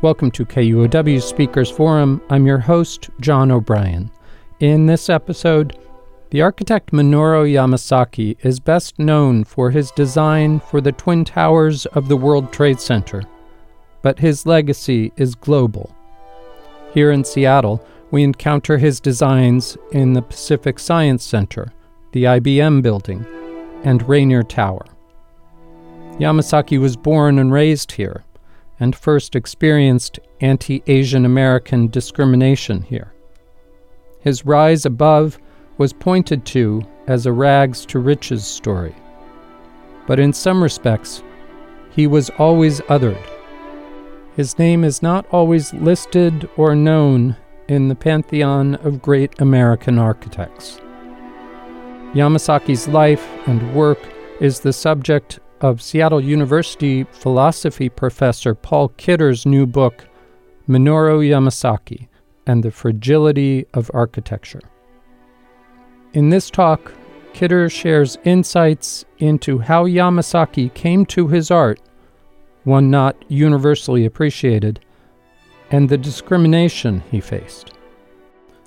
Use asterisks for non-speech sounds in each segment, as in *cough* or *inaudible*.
Welcome to KUOW Speakers Forum. I'm your host, John O'Brien. In this episode, the architect Minoru Yamasaki is best known for his design for the Twin Towers of the World Trade Center, but his legacy is global. Here in Seattle, we encounter his designs in the Pacific Science Center, the IBM building, and Rainier Tower. Yamasaki was born and raised here and first experienced anti Asian American discrimination here. His rise above was pointed to as a rags to riches story. But in some respects, he was always othered. His name is not always listed or known in the pantheon of great American architects. Yamasaki's life and work is the subject of Seattle University philosophy professor Paul Kidder's new book, Minoru Yamasaki and the Fragility of Architecture. In this talk, Kidder shares insights into how Yamasaki came to his art, one not universally appreciated, and the discrimination he faced.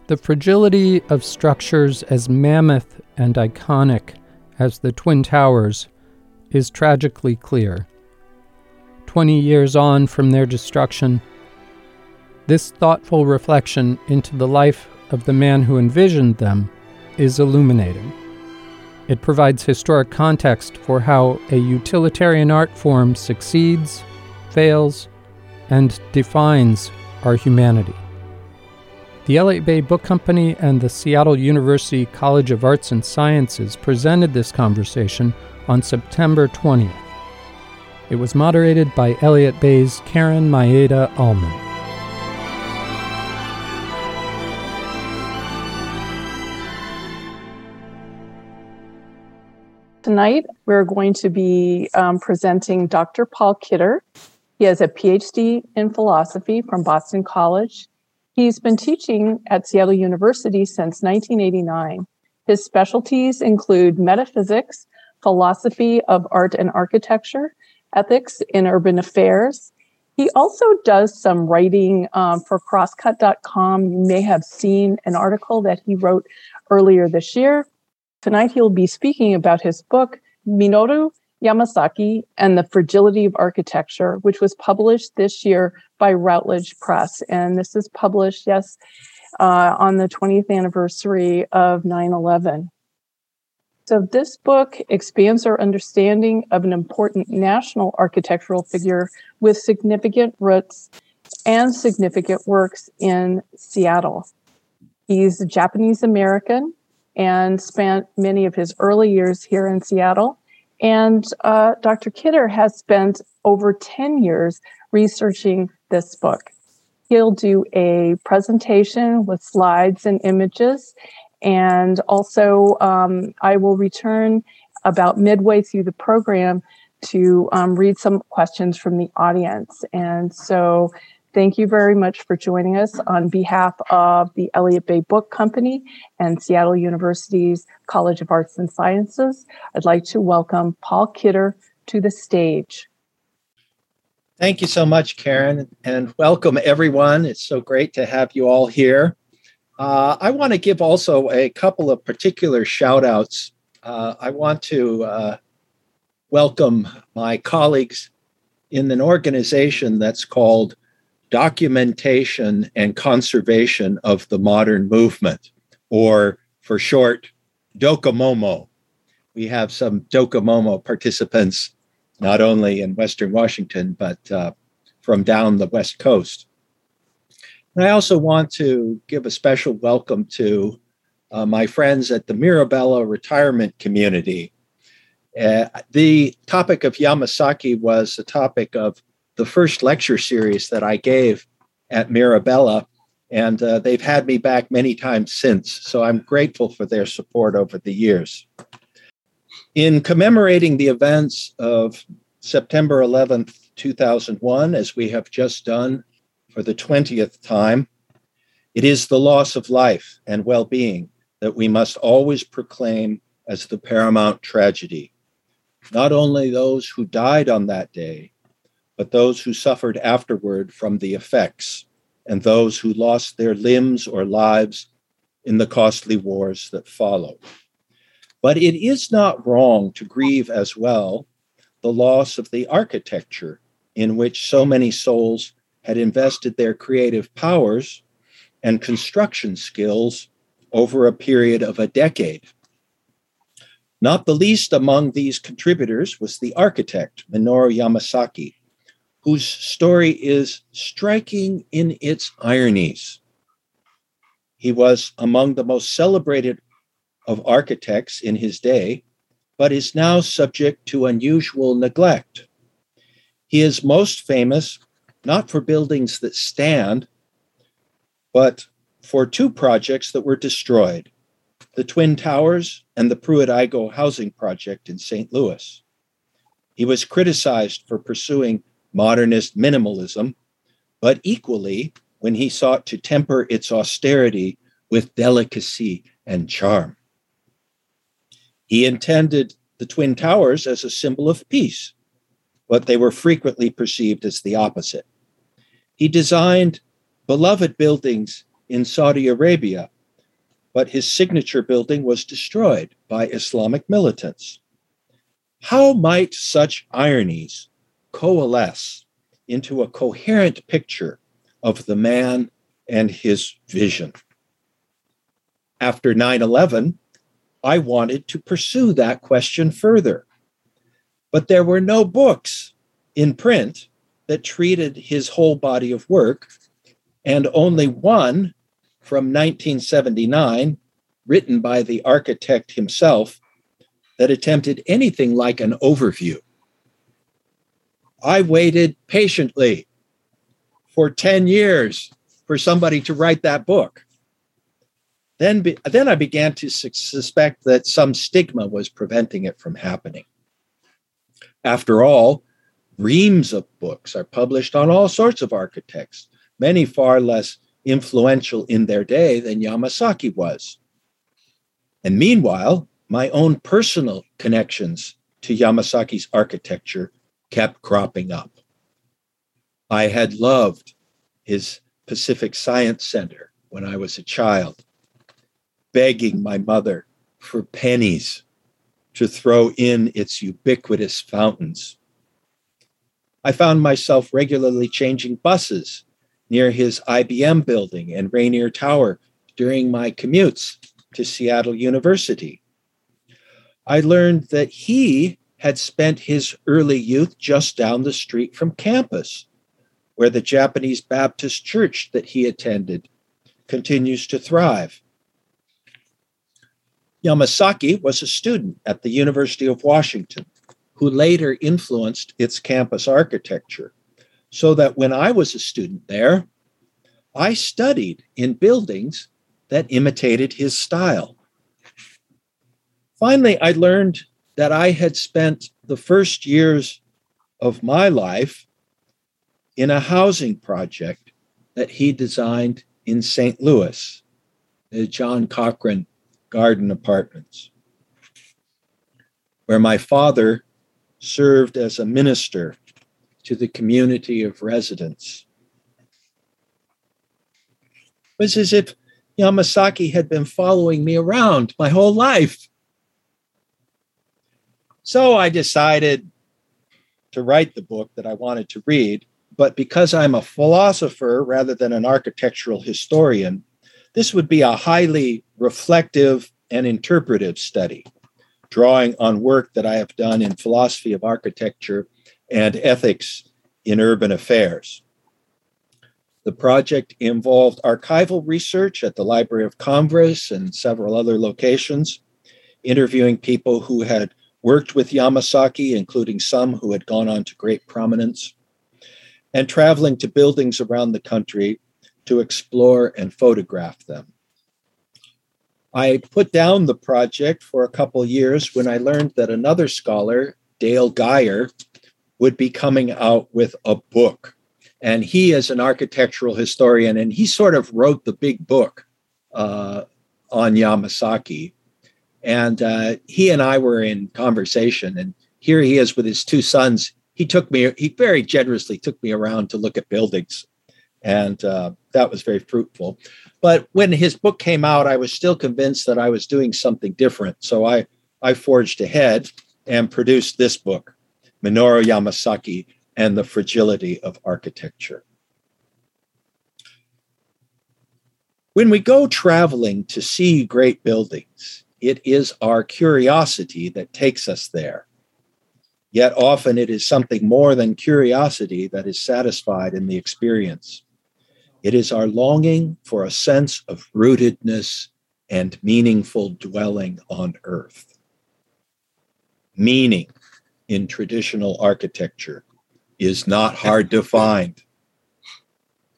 The fragility of structures as mammoth and iconic as the Twin Towers is tragically clear. Twenty years on from their destruction, this thoughtful reflection into the life of the man who envisioned them is illuminating. It provides historic context for how a utilitarian art form succeeds, fails, and defines our humanity. The Elliott Bay Book Company and the Seattle University College of Arts and Sciences presented this conversation on September 20th. It was moderated by Elliott Bay's Karen Maeda Allman. Tonight, we're going to be um, presenting Dr. Paul Kidder. He has a PhD in philosophy from Boston College. He's been teaching at Seattle University since 1989. His specialties include metaphysics, philosophy of art and architecture, ethics in urban affairs. He also does some writing um, for crosscut.com. You may have seen an article that he wrote earlier this year. Tonight, he'll be speaking about his book, Minoru Yamasaki and the Fragility of Architecture, which was published this year by Routledge Press. And this is published, yes, uh, on the 20th anniversary of 9 11. So, this book expands our understanding of an important national architectural figure with significant roots and significant works in Seattle. He's Japanese American and spent many of his early years here in Seattle. And uh, Dr. Kidder has spent over 10 years researching this book. He'll do a presentation with slides and images and also, um, I will return about midway through the program to um, read some questions from the audience. And so, thank you very much for joining us on behalf of the Elliott Bay Book Company and Seattle University's College of Arts and Sciences. I'd like to welcome Paul Kidder to the stage. Thank you so much, Karen, and welcome everyone. It's so great to have you all here. Uh, I want to give also a couple of particular shout outs. Uh, I want to uh, welcome my colleagues in an organization that's called Documentation and Conservation of the Modern Movement, or for short, DOCOMOMO. We have some DOCOMOMO participants not only in Western Washington, but uh, from down the West Coast. And I also want to give a special welcome to uh, my friends at the Mirabella Retirement Community. Uh, the topic of Yamasaki was the topic of the first lecture series that I gave at Mirabella, and uh, they've had me back many times since. So I'm grateful for their support over the years. In commemorating the events of September 11th, 2001, as we have just done for the 20th time. It is the loss of life and well being that we must always proclaim as the paramount tragedy. Not only those who died on that day, but those who suffered afterward from the effects, and those who lost their limbs or lives in the costly wars that followed. But it is not wrong to grieve as well the loss of the architecture in which so many souls had invested their creative powers and construction skills over a period of a decade. Not the least among these contributors was the architect, Minoru Yamasaki, whose story is striking in its ironies. He was among the most celebrated of architects in his day, but is now subject to unusual neglect. He is most famous not for buildings that stand, but for two projects that were destroyed the Twin Towers and the Pruitt-Igoe housing project in St. Louis. He was criticized for pursuing modernist minimalism, but equally when he sought to temper its austerity with delicacy and charm. He intended the Twin Towers as a symbol of peace, but they were frequently perceived as the opposite. He designed beloved buildings in Saudi Arabia, but his signature building was destroyed by Islamic militants. How might such ironies coalesce into a coherent picture of the man and his vision? After 9 11, I wanted to pursue that question further. But there were no books in print that treated his whole body of work, and only one from 1979, written by the architect himself, that attempted anything like an overview. I waited patiently for 10 years for somebody to write that book. Then, be, then I began to su- suspect that some stigma was preventing it from happening. After all, reams of books are published on all sorts of architects, many far less influential in their day than Yamasaki was. And meanwhile, my own personal connections to Yamasaki's architecture kept cropping up. I had loved his Pacific Science Center when I was a child begging my mother for pennies to throw in its ubiquitous fountains. I found myself regularly changing buses near his IBM building and Rainier Tower during my commutes to Seattle University. I learned that he had spent his early youth just down the street from campus, where the Japanese Baptist church that he attended continues to thrive. Yamasaki was a student at the University of Washington who later influenced its campus architecture. So that when I was a student there, I studied in buildings that imitated his style. Finally, I learned that I had spent the first years of my life in a housing project that he designed in St. Louis, the John Cochran garden apartments, where my father served as a minister to the community of residents. It was as if Yamasaki had been following me around my whole life. So I decided to write the book that I wanted to read, but because I'm a philosopher rather than an architectural historian, this would be a highly reflective and interpretive study, drawing on work that I have done in philosophy of architecture and ethics in urban affairs. The project involved archival research at the Library of Congress and several other locations, interviewing people who had worked with Yamasaki, including some who had gone on to great prominence, and traveling to buildings around the country to explore and photograph them. I put down the project for a couple years when I learned that another scholar, Dale Gyure, would be coming out with a book. And he is an architectural historian, and he sort of wrote the big book uh, on Yamasaki. And uh, he and I were in conversation, and here he is with his two sons he took me, he very generously took me around to look at buildings. And uh, that was very fruitful. But when his book came out, I was still convinced that I was doing something different. So I, I forged ahead and produced this book, Minoru Yamasaki and the Fragility of Architecture. When we go traveling to see great buildings, it is our curiosity that takes us there. Yet often it is something more than curiosity that is satisfied in the experience. It is our longing for a sense of rootedness and meaningful dwelling on earth. Meaning in traditional architecture is not hard to find.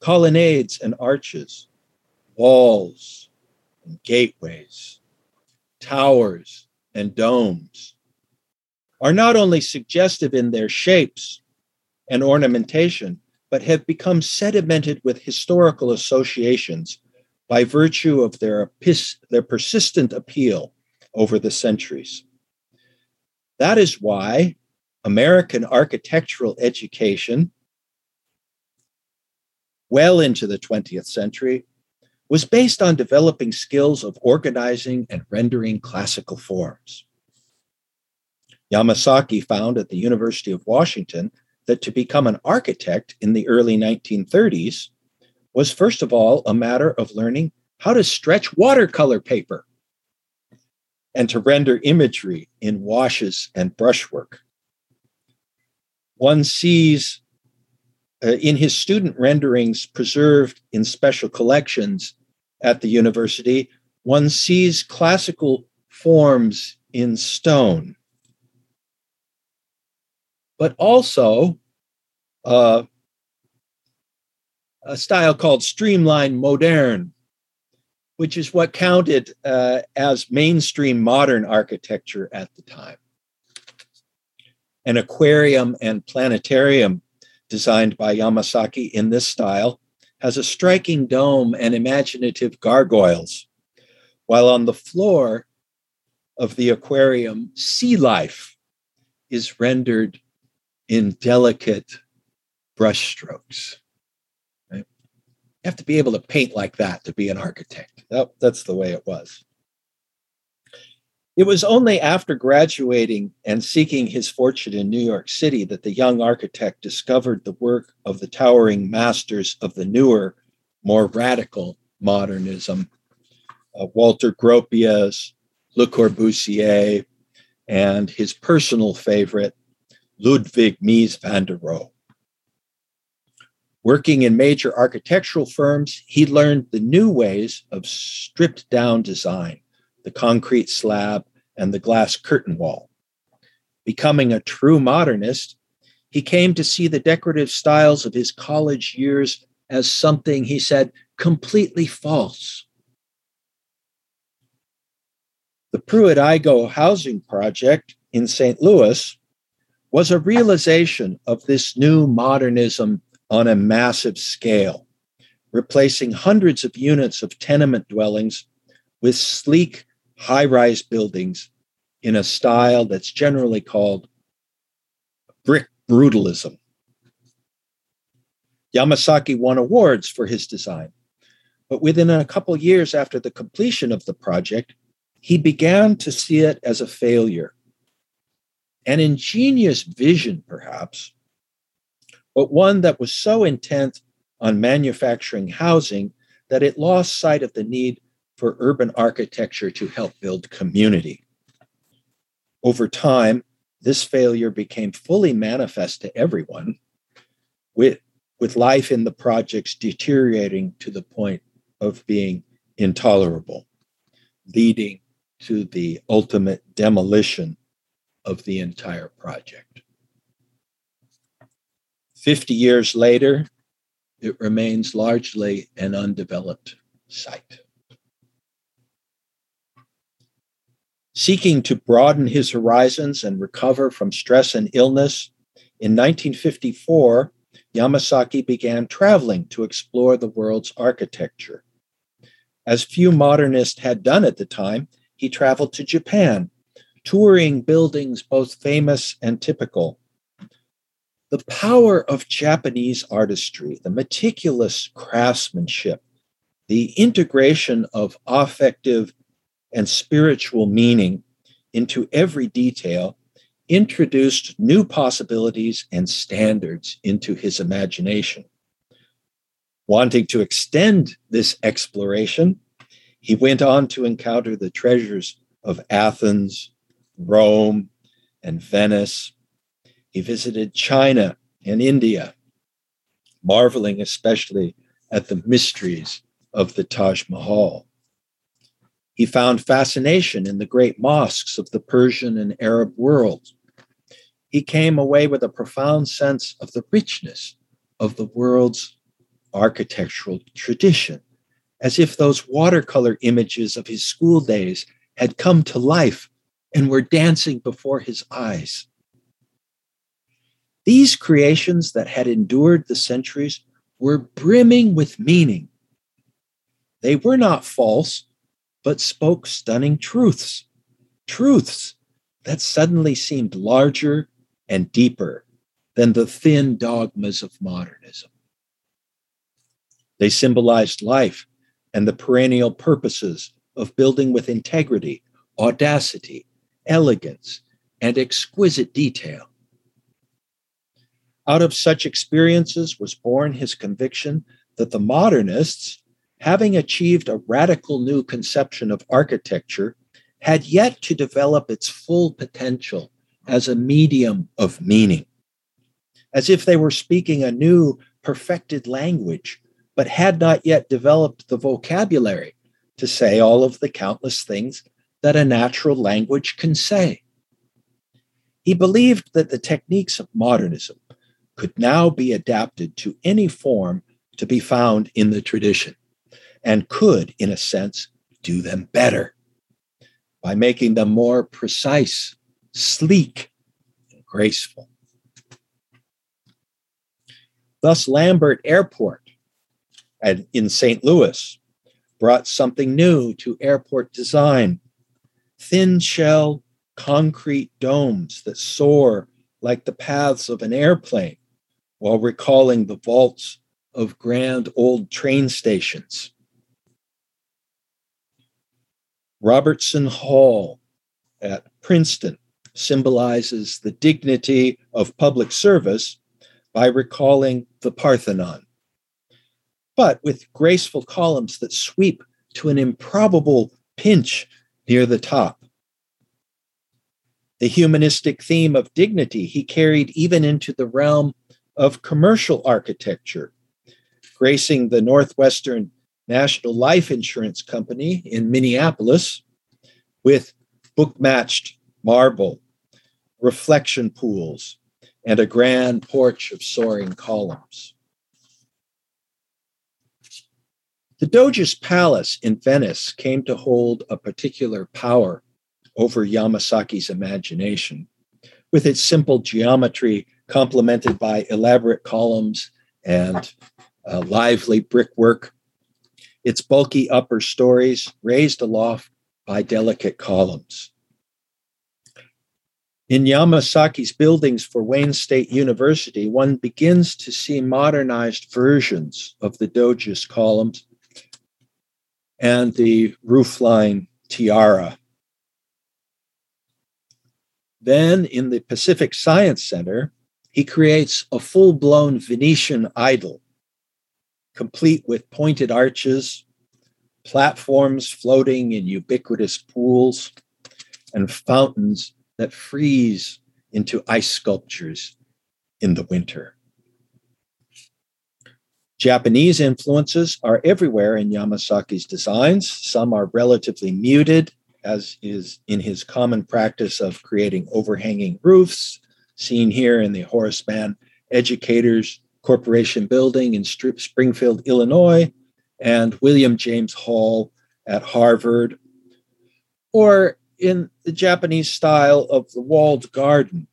Colonnades and arches, walls and gateways, towers and domes are not only suggestive in their shapes and ornamentation, but have become sedimented with historical associations by virtue of their, their persistent appeal over the centuries. That is why American architectural education, well into the 20th century, was based on developing skills of organizing and rendering classical forms. Yamasaki found at the University of Washington that to become an architect in the early 1930s was, first of all, a matter of learning how to stretch watercolor paper and to render imagery in washes and brushwork. One sees uh, in his student renderings preserved in special collections at the university, one sees classical forms in stone, but also uh, a style called streamline modern, which is what counted uh, as mainstream modern architecture at the time. An aquarium and planetarium designed by Yamasaki in this style has a striking dome and imaginative gargoyles, while on the floor of the aquarium, sea life is rendered in delicate brushstrokes. Right? You have to be able to paint like that to be an architect. That, that's the way it was. It was only after graduating and seeking his fortune in New York City that the young architect discovered the work of the towering masters of the newer, more radical modernism uh, Walter Gropius, Le Corbusier, and his personal favorite, Ludwig Mies van der Rohe. Working in major architectural firms, he learned the new ways of stripped down design the concrete slab, and the glass curtain wall. Becoming a true modernist, he came to see the decorative styles of his college years as something, he said, completely false. The Pruitt-Igoe housing project in St. Louis was a realization of this new modernism on a massive scale, replacing hundreds of units of tenement dwellings with sleek high rise buildings in a style that's generally called brick brutalism. Yamasaki won awards for his design, but within a couple years after the completion of the project, he began to see it as a failure. An ingenious vision, perhaps, but one that was so intent on manufacturing housing that it lost sight of the need for urban architecture to help build community. Over time, this failure became fully manifest to everyone, with, with life in the projects deteriorating to the point of being intolerable, leading to the ultimate demolition of the entire project. 50 years later, it remains largely an undeveloped site. Seeking to broaden his horizons and recover from stress and illness, in 1954, Yamasaki began traveling to explore the world's architecture. As few modernists had done at the time, he traveled to Japan, touring buildings both famous and typical. The power of Japanese artistry, the meticulous craftsmanship, the integration of affective and spiritual meaning into every detail introduced new possibilities and standards into his imagination. Wanting to extend this exploration, he went on to encounter the treasures of Athens, Rome, and Venice. He visited China and India, marveling especially at the mysteries of the Taj Mahal. He found fascination in the great mosques of the Persian and Arab world. He came away with a profound sense of the richness of the world's architectural tradition, as if those watercolor images of his school days had come to life and were dancing before his eyes. These creations that had endured the centuries were brimming with meaning. They were not false, but spoke stunning truths, truths that suddenly seemed larger and deeper than the thin dogmas of modernism. They symbolized life and the perennial purposes of building with integrity, audacity, elegance, and exquisite detail. Out of such experiences was born his conviction that the modernists, having achieved a radical new conception of architecture, had yet to develop its full potential as a medium of meaning, as if they were speaking a new, perfected language, but had not yet developed the vocabulary to say all of the countless things that a natural language can say. He believed that the techniques of modernism could now be adapted to any form to be found in the tradition and could, in a sense, do them better by making them more precise, sleek, and graceful. Thus, Lambert Airport in St. Louis brought something new to airport design thin shell concrete domes that soar like the paths of an airplane while recalling the vaults of grand old train stations. Robertson Hall at Princeton symbolizes the dignity of public service by recalling the Parthenon but with graceful columns that sweep to an improbable pinch near the top. The humanistic theme of dignity he carried even into the realm of commercial architecture, gracing the Northwestern National Life Insurance Company in Minneapolis with book matched marble, reflection pools, and a grand porch of soaring columns. The Doge's palace in Venice came to hold a particular power over Yamasaki's imagination, with its simple geometry complemented by elaborate columns and uh, lively brickwork, its bulky upper stories raised aloft by delicate columns. In Yamasaki's buildings for Wayne State University, one begins to see modernized versions of the Doge's columns and the roofline tiara. Then in the Pacific Science Center, he creates a full blown Venetian idyll, complete with pointed arches, platforms floating in ubiquitous pools, and fountains that freeze into ice sculptures in the winter. Japanese influences are everywhere in Yamasaki's designs. Some are relatively muted, as is in his common practice of creating overhanging roofs, seen here in the Horace Mann Educators Corporation building in Springfield, Illinois, and William James Hall at Harvard, or in the Japanese style of the walled garden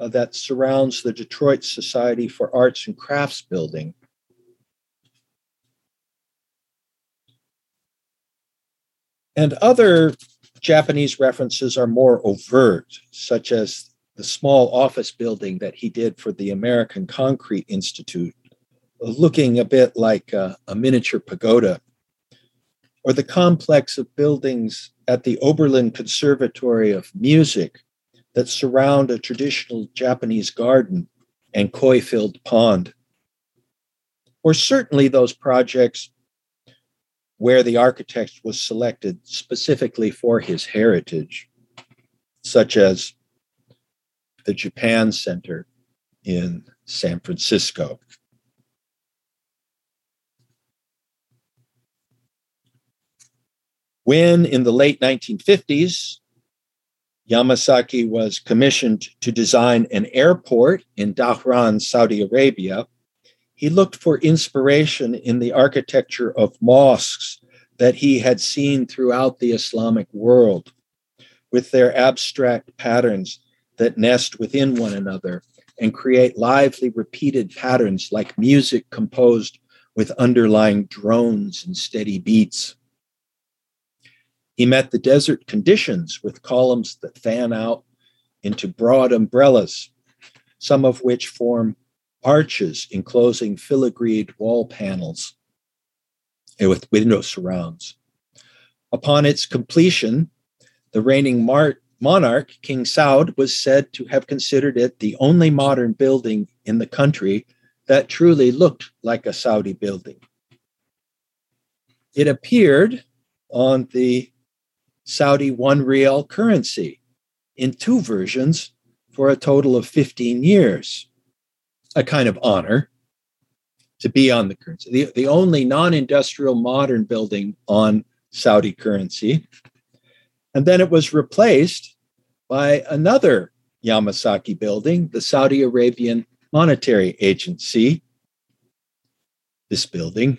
uh, that surrounds the Detroit Society for Arts and Crafts building And other Japanese references are more overt, such as the small office building that he did for the American Concrete Institute, looking a bit like a, a miniature pagoda, or the complex of buildings at the Oberlin Conservatory of Music that surround a traditional Japanese garden and koi filled pond. Or certainly those projects where the architect was selected specifically for his heritage, such as the Japan Center in San Francisco. When in the late 1950s, Yamasaki was commissioned to design an airport in Dhahran, Saudi Arabia. He looked for inspiration in the architecture of mosques that he had seen throughout the Islamic world, with their abstract patterns that nest within one another and create lively, repeated patterns like music composed with underlying drones and steady beats. He met the desert conditions with columns that fan out into broad umbrellas, some of which form arches enclosing filigreed wall panels with window surrounds. Upon its completion, the reigning mar- monarch, King Saud, was said to have considered it the only modern building in the country that truly looked like a Saudi building. It appeared on the Saudi one real currency in two versions for a total of 15 years. A kind of honor to be on the currency, the, the only non industrial modern building on Saudi currency. And then it was replaced by another Yamasaki building, the Saudi Arabian Monetary Agency. This building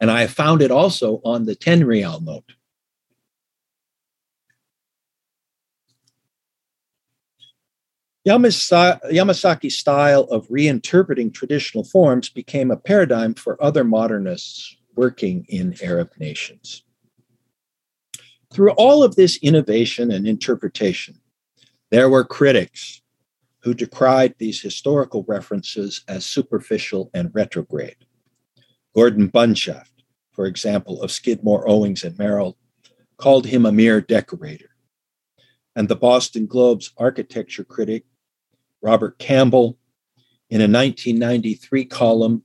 And I found it also on the 10 real note. Yamasaki's style of reinterpreting traditional forms became a paradigm for other modernists working in Arab nations. Through all of this innovation and interpretation, there were critics who decried these historical references as superficial and retrograde. Gordon Bunshaft, for example, of Skidmore, Owings, and Merrill, called him a mere decorator. And the Boston Globe's architecture critic, Robert Campbell, in a 1993 column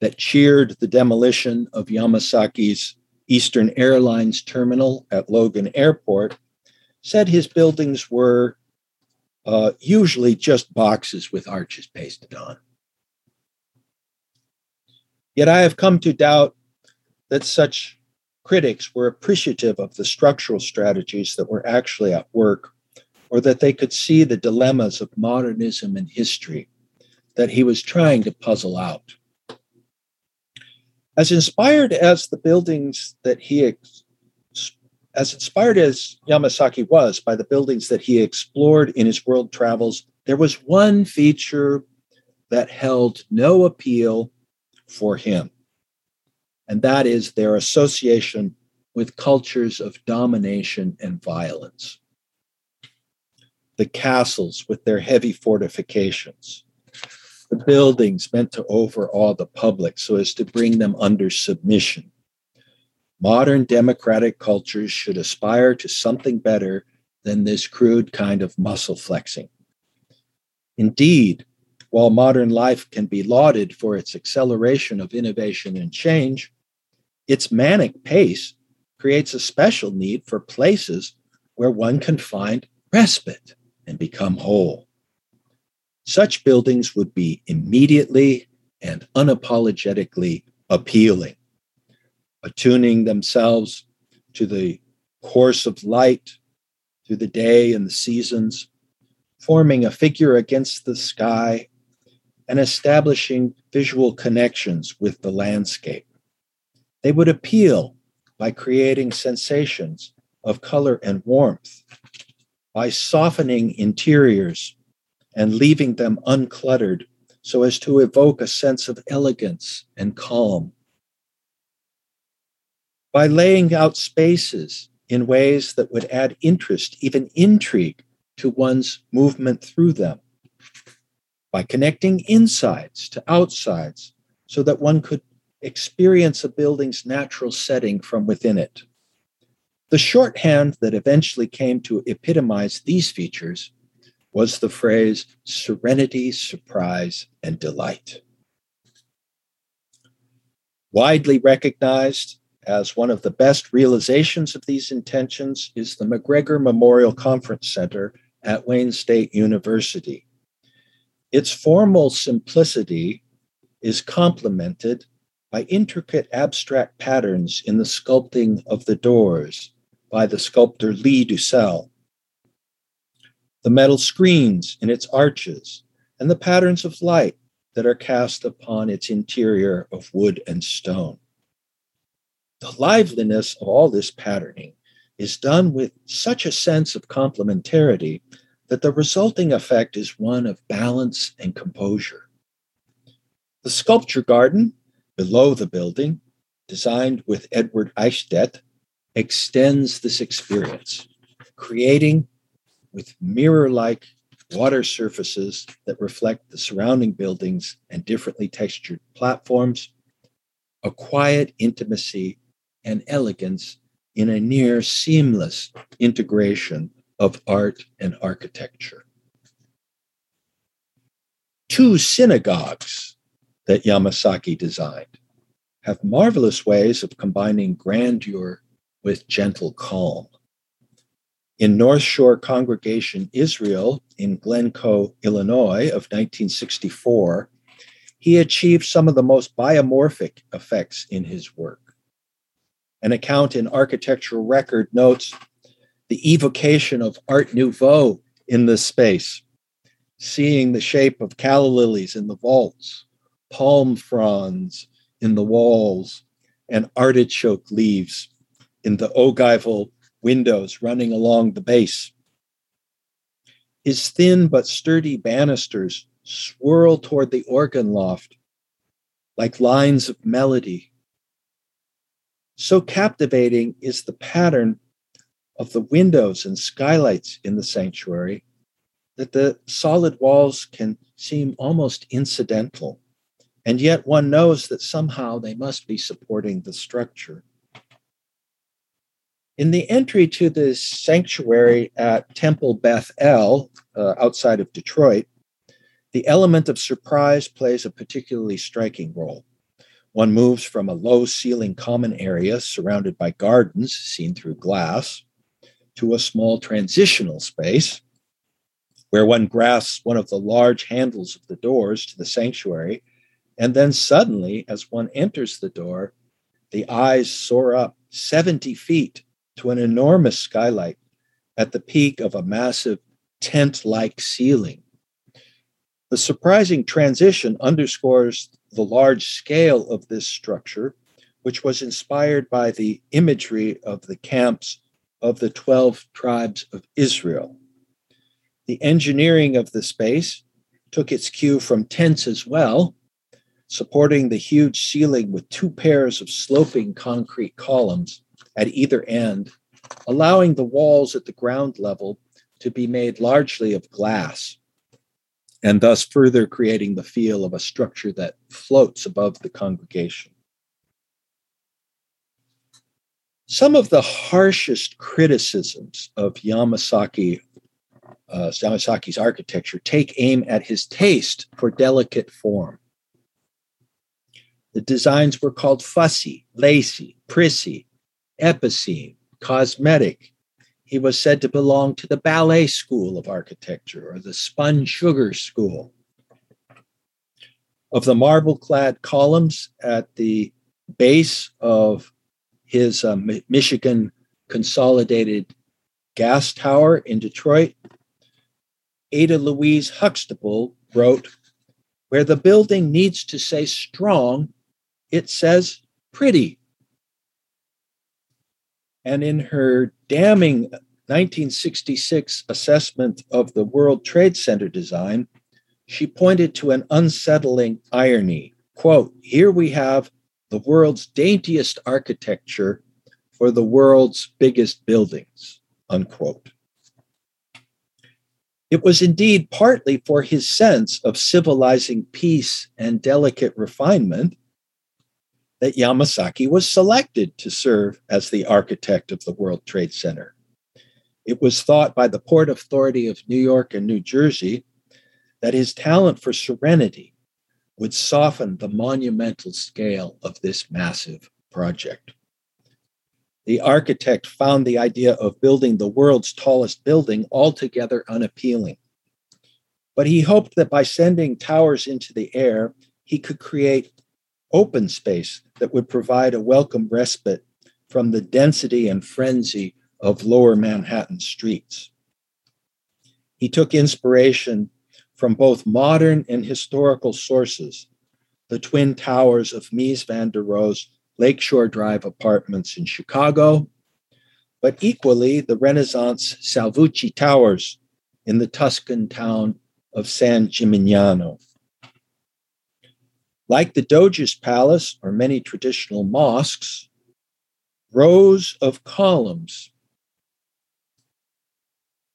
that cheered the demolition of Yamasaki's Eastern Airlines terminal at Logan Airport, said his buildings were uh, usually just boxes with arches pasted on. Yet I have come to doubt that such critics were appreciative of the structural strategies that were actually at work, or that they could see the dilemmas of modernism and history that he was trying to puzzle out. As inspired as the buildings that he as inspired as Yamasaki was by the buildings that he explored in his world travels, there was one feature that held no appeal for him. And that is their association with cultures of domination and violence. The castles with their heavy fortifications, the buildings meant to overawe the public so as to bring them under submission. Modern democratic cultures should aspire to something better than this crude kind of muscle flexing. Indeed, while modern life can be lauded for its acceleration of innovation and change, its manic pace creates a special need for places where one can find respite and become whole. Such buildings would be immediately and unapologetically appealing, attuning themselves to the course of light through the day and the seasons, forming a figure against the sky and establishing visual connections with the landscape. They would appeal by creating sensations of color and warmth, by softening interiors and leaving them uncluttered so as to evoke a sense of elegance and calm. By laying out spaces in ways that would add interest, even intrigue, to one's movement through them. By connecting insides to outsides so that one could experience a building's natural setting from within it. The shorthand that eventually came to epitomize these features was the phrase serenity, surprise, and delight. Widely recognized as one of the best realizations of these intentions is the McGregor Memorial Conference Center at Wayne State University. Its formal simplicity is complemented by intricate abstract patterns in the sculpting of the doors by the sculptor Lee Dussel. The metal screens in its arches and the patterns of light that are cast upon its interior of wood and stone. The liveliness of all this patterning is done with such a sense of complementarity that the resulting effect is one of balance and composure. The sculpture garden below the building, designed with Edward Eichstedt, extends this experience, creating with mirror like water surfaces that reflect the surrounding buildings and differently textured platforms, a quiet intimacy and elegance in a near seamless integration of art and architecture. Two synagogues that Yamasaki designed have marvelous ways of combining grandeur with gentle calm. In North Shore Congregation Israel in Glencoe, Illinois of 1964, he achieved some of the most biomorphic effects in his work. An account in Architectural Record notes the evocation of Art Nouveau in this space, seeing the shape of calla lilies in the vaults, palm fronds in the walls, and artichoke leaves in the ogival windows running along the base. His thin but sturdy banisters swirl toward the organ loft like lines of melody so captivating is the pattern of the windows and skylights in the sanctuary that the solid walls can seem almost incidental. And yet one knows that somehow they must be supporting the structure. In the entry to this sanctuary at Temple Beth El, uh, outside of Detroit, the element of surprise plays a particularly striking role. One moves from a low ceiling common area surrounded by gardens seen through glass to a small transitional space where one grasps one of the large handles of the doors to the sanctuary. And then suddenly, as one enters the door, the eyes soar up 70 feet to an enormous skylight at the peak of a massive tent like ceiling. The surprising transition underscores the large scale of this structure, which was inspired by the imagery of the camps of the 12 tribes of Israel. The engineering of the space took its cue from tents as well, supporting the huge ceiling with two pairs of sloping concrete columns at either end, allowing the walls at the ground level to be made largely of glass and thus further creating the feel of a structure that floats above the congregation. Some of the harshest criticisms of Yamasaki, uh, Yamasaki's architecture take aim at his taste for delicate form. The designs were called fussy, lacy, prissy, epicene, cosmetic, he was said to belong to the ballet school of architecture or the spun sugar school. Of the marble clad columns at the base of his uh, Michigan Consolidated Gas Tower in Detroit, Ada Louise Huxtable wrote, Where the building needs to say strong, it says pretty. And in her damning 1966 assessment of the World Trade Center design, she pointed to an unsettling irony. Quote, here we have the world's daintiest architecture for the world's biggest buildings, unquote. It was indeed partly for his sense of civilizing peace and delicate refinement that Yamasaki was selected to serve as the architect of the World Trade Center. It was thought by the Port Authority of New York and New Jersey that his talent for serenity would soften the monumental scale of this massive project. The architect found the idea of building the world's tallest building altogether unappealing. But he hoped that by sending towers into the air, he could create open space that would provide a welcome respite from the density and frenzy of lower Manhattan streets. He took inspiration from both modern and historical sources the Twin Towers of Mies van der Rohe's Lakeshore Drive apartments in Chicago, but equally the Renaissance Salvucci Towers in the Tuscan town of San Gimignano. Like the Doge's Palace or many traditional mosques, rows of columns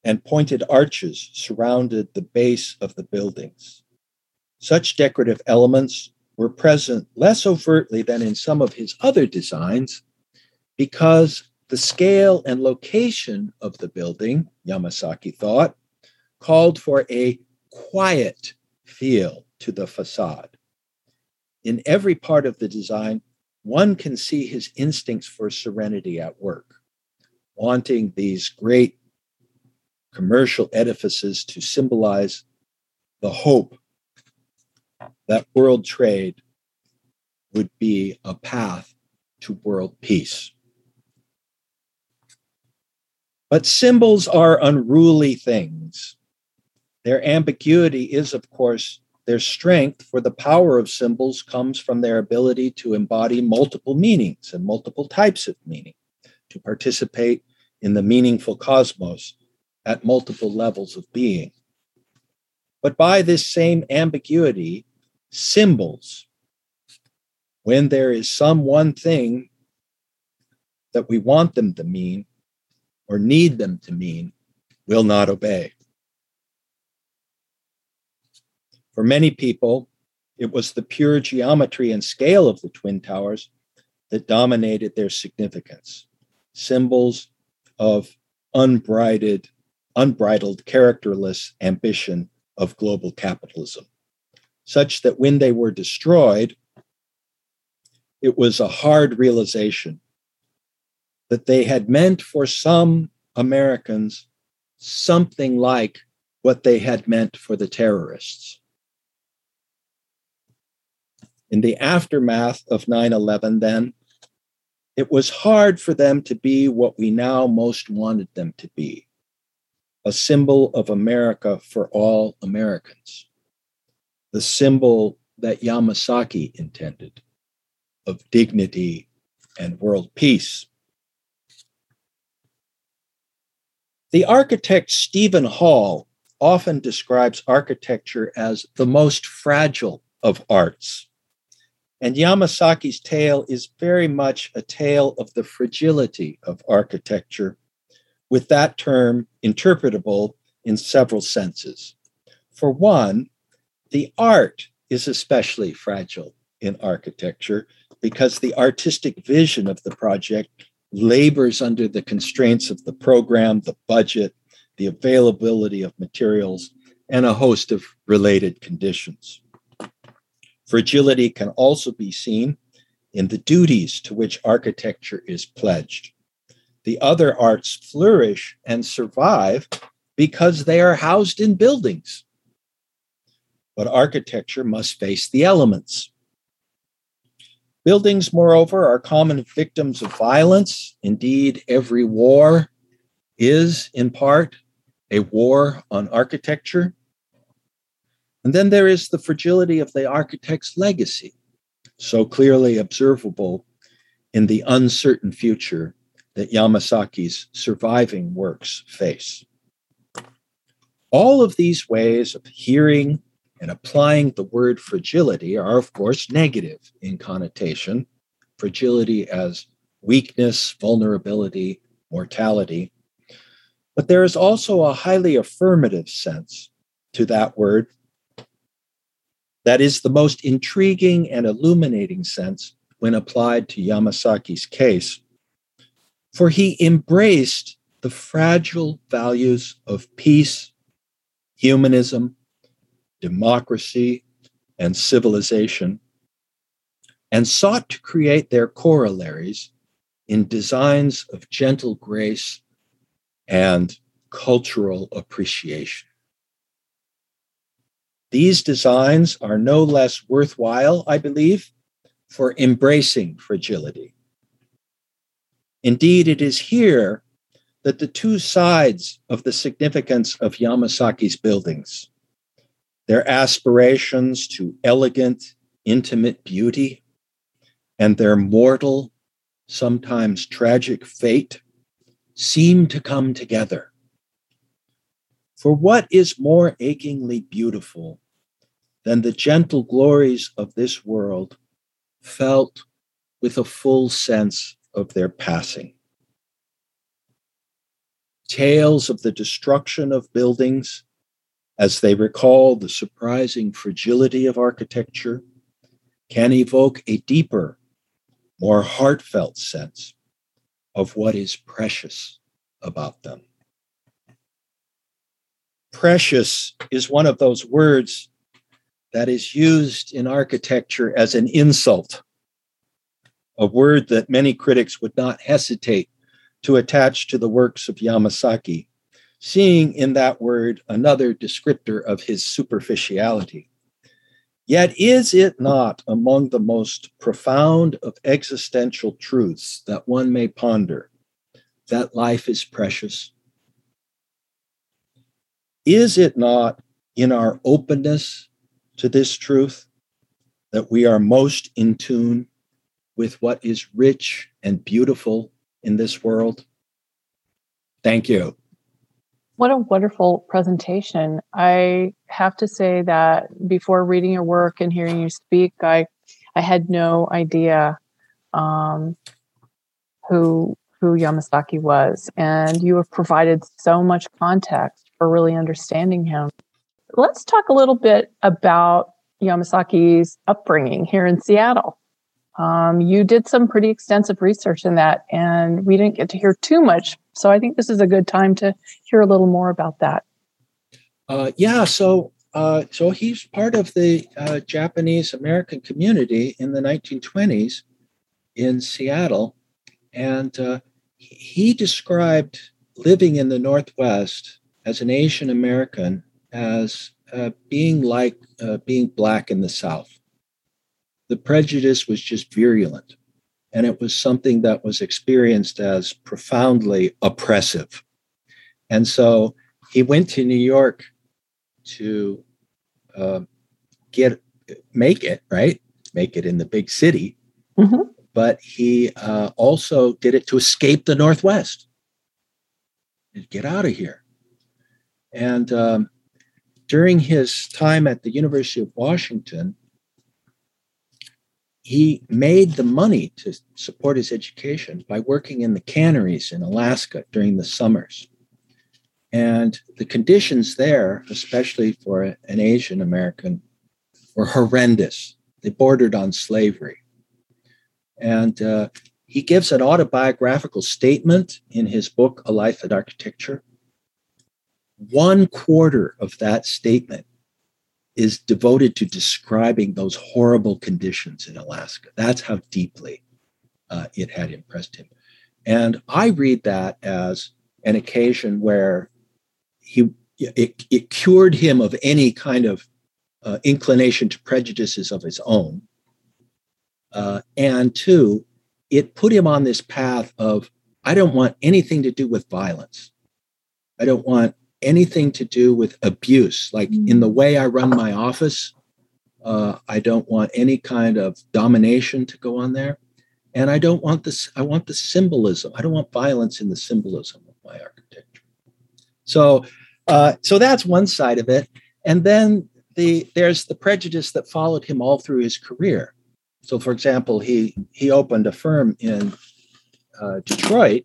and pointed arches surrounded the base of the buildings. Such decorative elements were present less overtly than in some of his other designs because the scale and location of the building, Yamasaki thought, called for a quiet feel to the facade in every part of the design, one can see his instincts for serenity at work, wanting these great commercial edifices to symbolize the hope that world trade would be a path to world peace. But symbols are unruly things. Their ambiguity is, of course, their strength for the power of symbols comes from their ability to embody multiple meanings and multiple types of meaning, to participate in the meaningful cosmos at multiple levels of being. But by this same ambiguity, symbols, when there is some one thing that we want them to mean or need them to mean, will not obey. For many people, it was the pure geometry and scale of the Twin Towers that dominated their significance, symbols of unbridled, unbridled, characterless ambition of global capitalism, such that when they were destroyed, it was a hard realization that they had meant for some Americans something like what they had meant for the terrorists in the aftermath of 9 11, then, it was hard for them to be what we now most wanted them to be a symbol of America for all Americans, the symbol that Yamasaki intended of dignity and world peace. The architect Steven Holl often describes architecture as the most fragile of arts. And Yamasaki's tale is very much a tale of the fragility of architecture, with that term interpretable in several senses. For one, the art is especially fragile in architecture because the artistic vision of the project labors under the constraints of the program, the budget, the availability of materials, and a host of related conditions. Fragility can also be seen in the duties to which architecture is pledged. The other arts flourish and survive because they are housed in buildings. But architecture must face the elements. Buildings, moreover, are common victims of violence. Indeed, every war is, in part, a war on architecture. And then there is the fragility of the architect's legacy, so clearly observable in the uncertain future that Yamasaki's surviving works face. All of these ways of hearing and applying the word fragility are, of course, negative in connotation. Fragility as weakness, vulnerability, mortality. But there is also a highly affirmative sense to that word that is the most intriguing and illuminating sense when applied to Yamasaki's case, for he embraced the fragile values of peace, humanism, democracy, and civilization, and sought to create their corollaries in designs of gentle grace and cultural appreciation. These designs are no less worthwhile, I believe, for embracing fragility. Indeed, it is here that the two sides of the significance of Yamasaki's buildings, their aspirations to elegant, intimate beauty, and their mortal, sometimes tragic fate, seem to come together. For what is more achingly beautiful than the gentle glories of this world felt with a full sense of their passing? Tales of the destruction of buildings as they recall the surprising fragility of architecture can evoke a deeper, more heartfelt sense of what is precious about them. Precious is one of those words that is used in architecture as an insult, a word that many critics would not hesitate to attach to the works of Yamasaki, seeing in that word another descriptor of his superficiality. Yet, is it not among the most profound of existential truths that one may ponder that life is precious? Is it not in our openness to this truth that we are most in tune with what is rich and beautiful in this world? Thank you. What a wonderful presentation. I have to say that before reading your work and hearing you speak, I, I had no idea um, who who Yamasaki was, and you have provided so much context for really understanding him. Let's talk a little bit about Yamasaki's upbringing here in Seattle. Um, you did some pretty extensive research in that, and we didn't get to hear too much. So I think this is a good time to hear a little more about that. Uh, yeah, so uh, so he's part of the uh, Japanese American community in the 1920s in Seattle, and uh, he described living in the Northwest as an Asian American as uh, being like uh, being black in the South. The prejudice was just virulent, and it was something that was experienced as profoundly oppressive. And so he went to New York to uh, get make it right, make it in the big city. Mm-hmm. But he uh, also did it to escape the Northwest. And get out of here. And um, during his time at the University of Washington, he made the money to support his education by working in the canneries in Alaska during the summers. And the conditions there, especially for an Asian American, were horrendous. They bordered on slavery. And uh, he gives an autobiographical statement in his book, A Life in Architecture, one quarter of that statement is devoted to describing those horrible conditions in Alaska. That's how deeply uh, it had impressed him. And I read that as an occasion where he it, it cured him of any kind of uh, inclination to prejudices of his own. Uh, and two, it put him on this path of I don't want anything to do with violence. I don't want anything to do with abuse. Like in the way I run my office, uh, I don't want any kind of domination to go on there. And I don't want this, I want the symbolism. I don't want violence in the symbolism of my architecture. So, uh, so that's one side of it. And then the there's the prejudice that followed him all through his career. So, for example, he he opened a firm in uh, Detroit,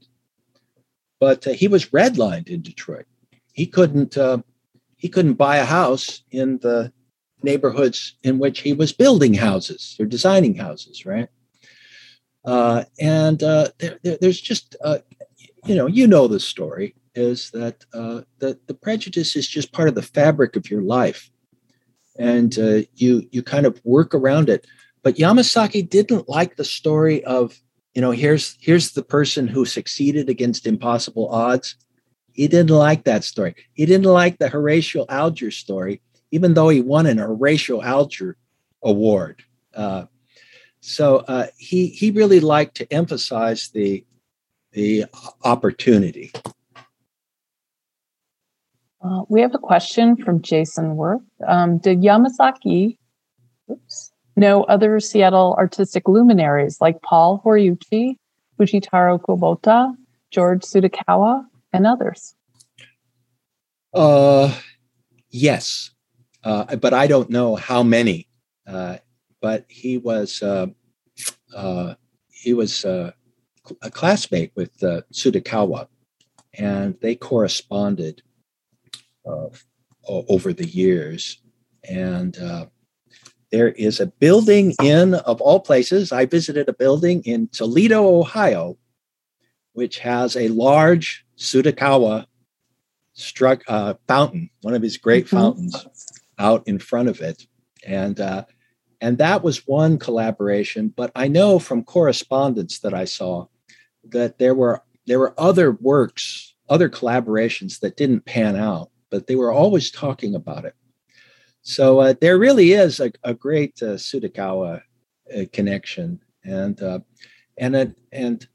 but uh, he was redlined in Detroit. He couldn't uh, he couldn't buy a house in the neighborhoods in which he was building houses or designing houses, right? Uh, and uh, there, there, there's just you know you know the story is that uh, the, the prejudice is just part of the fabric of your life. And uh, you you kind of work around it. But yamasaki didn't like the story of you know here's here's the person who succeeded against impossible odds he didn't like that story. He didn't like the horatio alger story even though he won an horatio alger award. Uh, so uh, he he really liked to emphasize the the opportunity. Uh, we have a question from Jason Worth. Um, did Yamasaki oops, know other Seattle artistic luminaries like Paul Horiuchi, Fujitaro Kubota, George Tsutakawa, and others? Uh, yes, uh, but I don't know how many. Uh, but he was uh, uh, he was uh, a classmate with Tsutakawa, and they corresponded over the years. And uh, there is a building in, of all places, I visited a building in Toledo, Ohio, which has a large Tsutakawa struck uh, fountain, one of his great mm-hmm. fountains, out in front of it, and uh, and that was one collaboration. But I know from correspondence that I saw that there were there were other works, other collaborations that didn't pan out, but they were always talking about it. So uh, there really is a, a great uh, Tsutakawa uh, connection, and uh, and and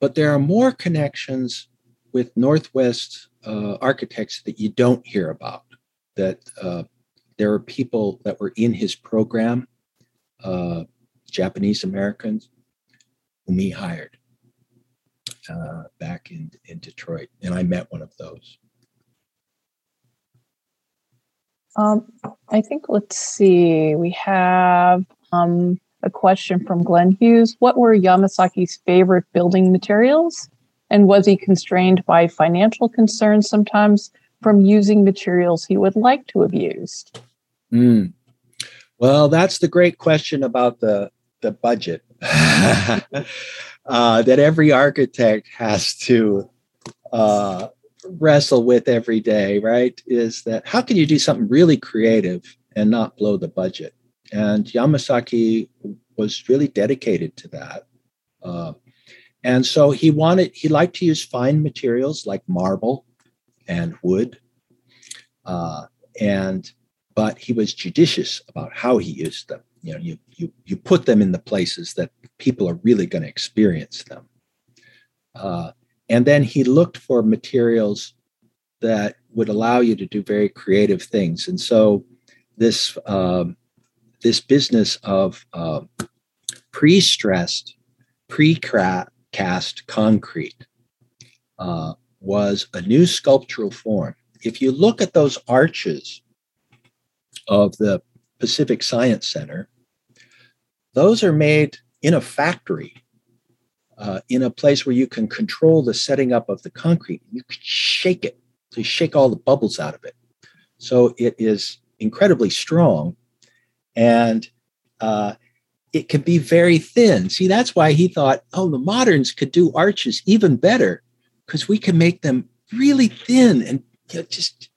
but there are more connections with Northwest uh, architects that you don't hear about. That uh, there are people that were in his program, Japanese Americans, whom he hired back in in Detroit, and I met one of those. Um, I think, let's see, we have um, a question from Glenn Hughes. What were Yamasaki's favorite building materials? And was he constrained by financial concerns sometimes from using materials he would like to have used? Mm. Well, that's the great question about the, the budget *laughs* uh, that every architect has to uh, wrestle with every day, right? Is that how can you do something really creative and not blow the budget? And Yamasaki was really dedicated to that. Uh, and so he wanted, he liked to use fine materials like marble and wood. Uh, and, but he was judicious about how he used them. You know, you, you, you put them in the places that people are really going to experience them. Uh, and then he looked for materials that would allow you to do very creative things. And so this um, this business of uh, pre-stressed, pre-cast concrete uh, was a new sculptural form. If you look at those arches of the Pacific Science Center, those are made in a factory uh, in a place where you can control the setting up of the concrete. You can shake it to shake all the bubbles out of it. So it is incredibly strong and uh, it can be very thin. See, that's why he thought, oh, the moderns could do arches even better because we can make them really thin and you know, just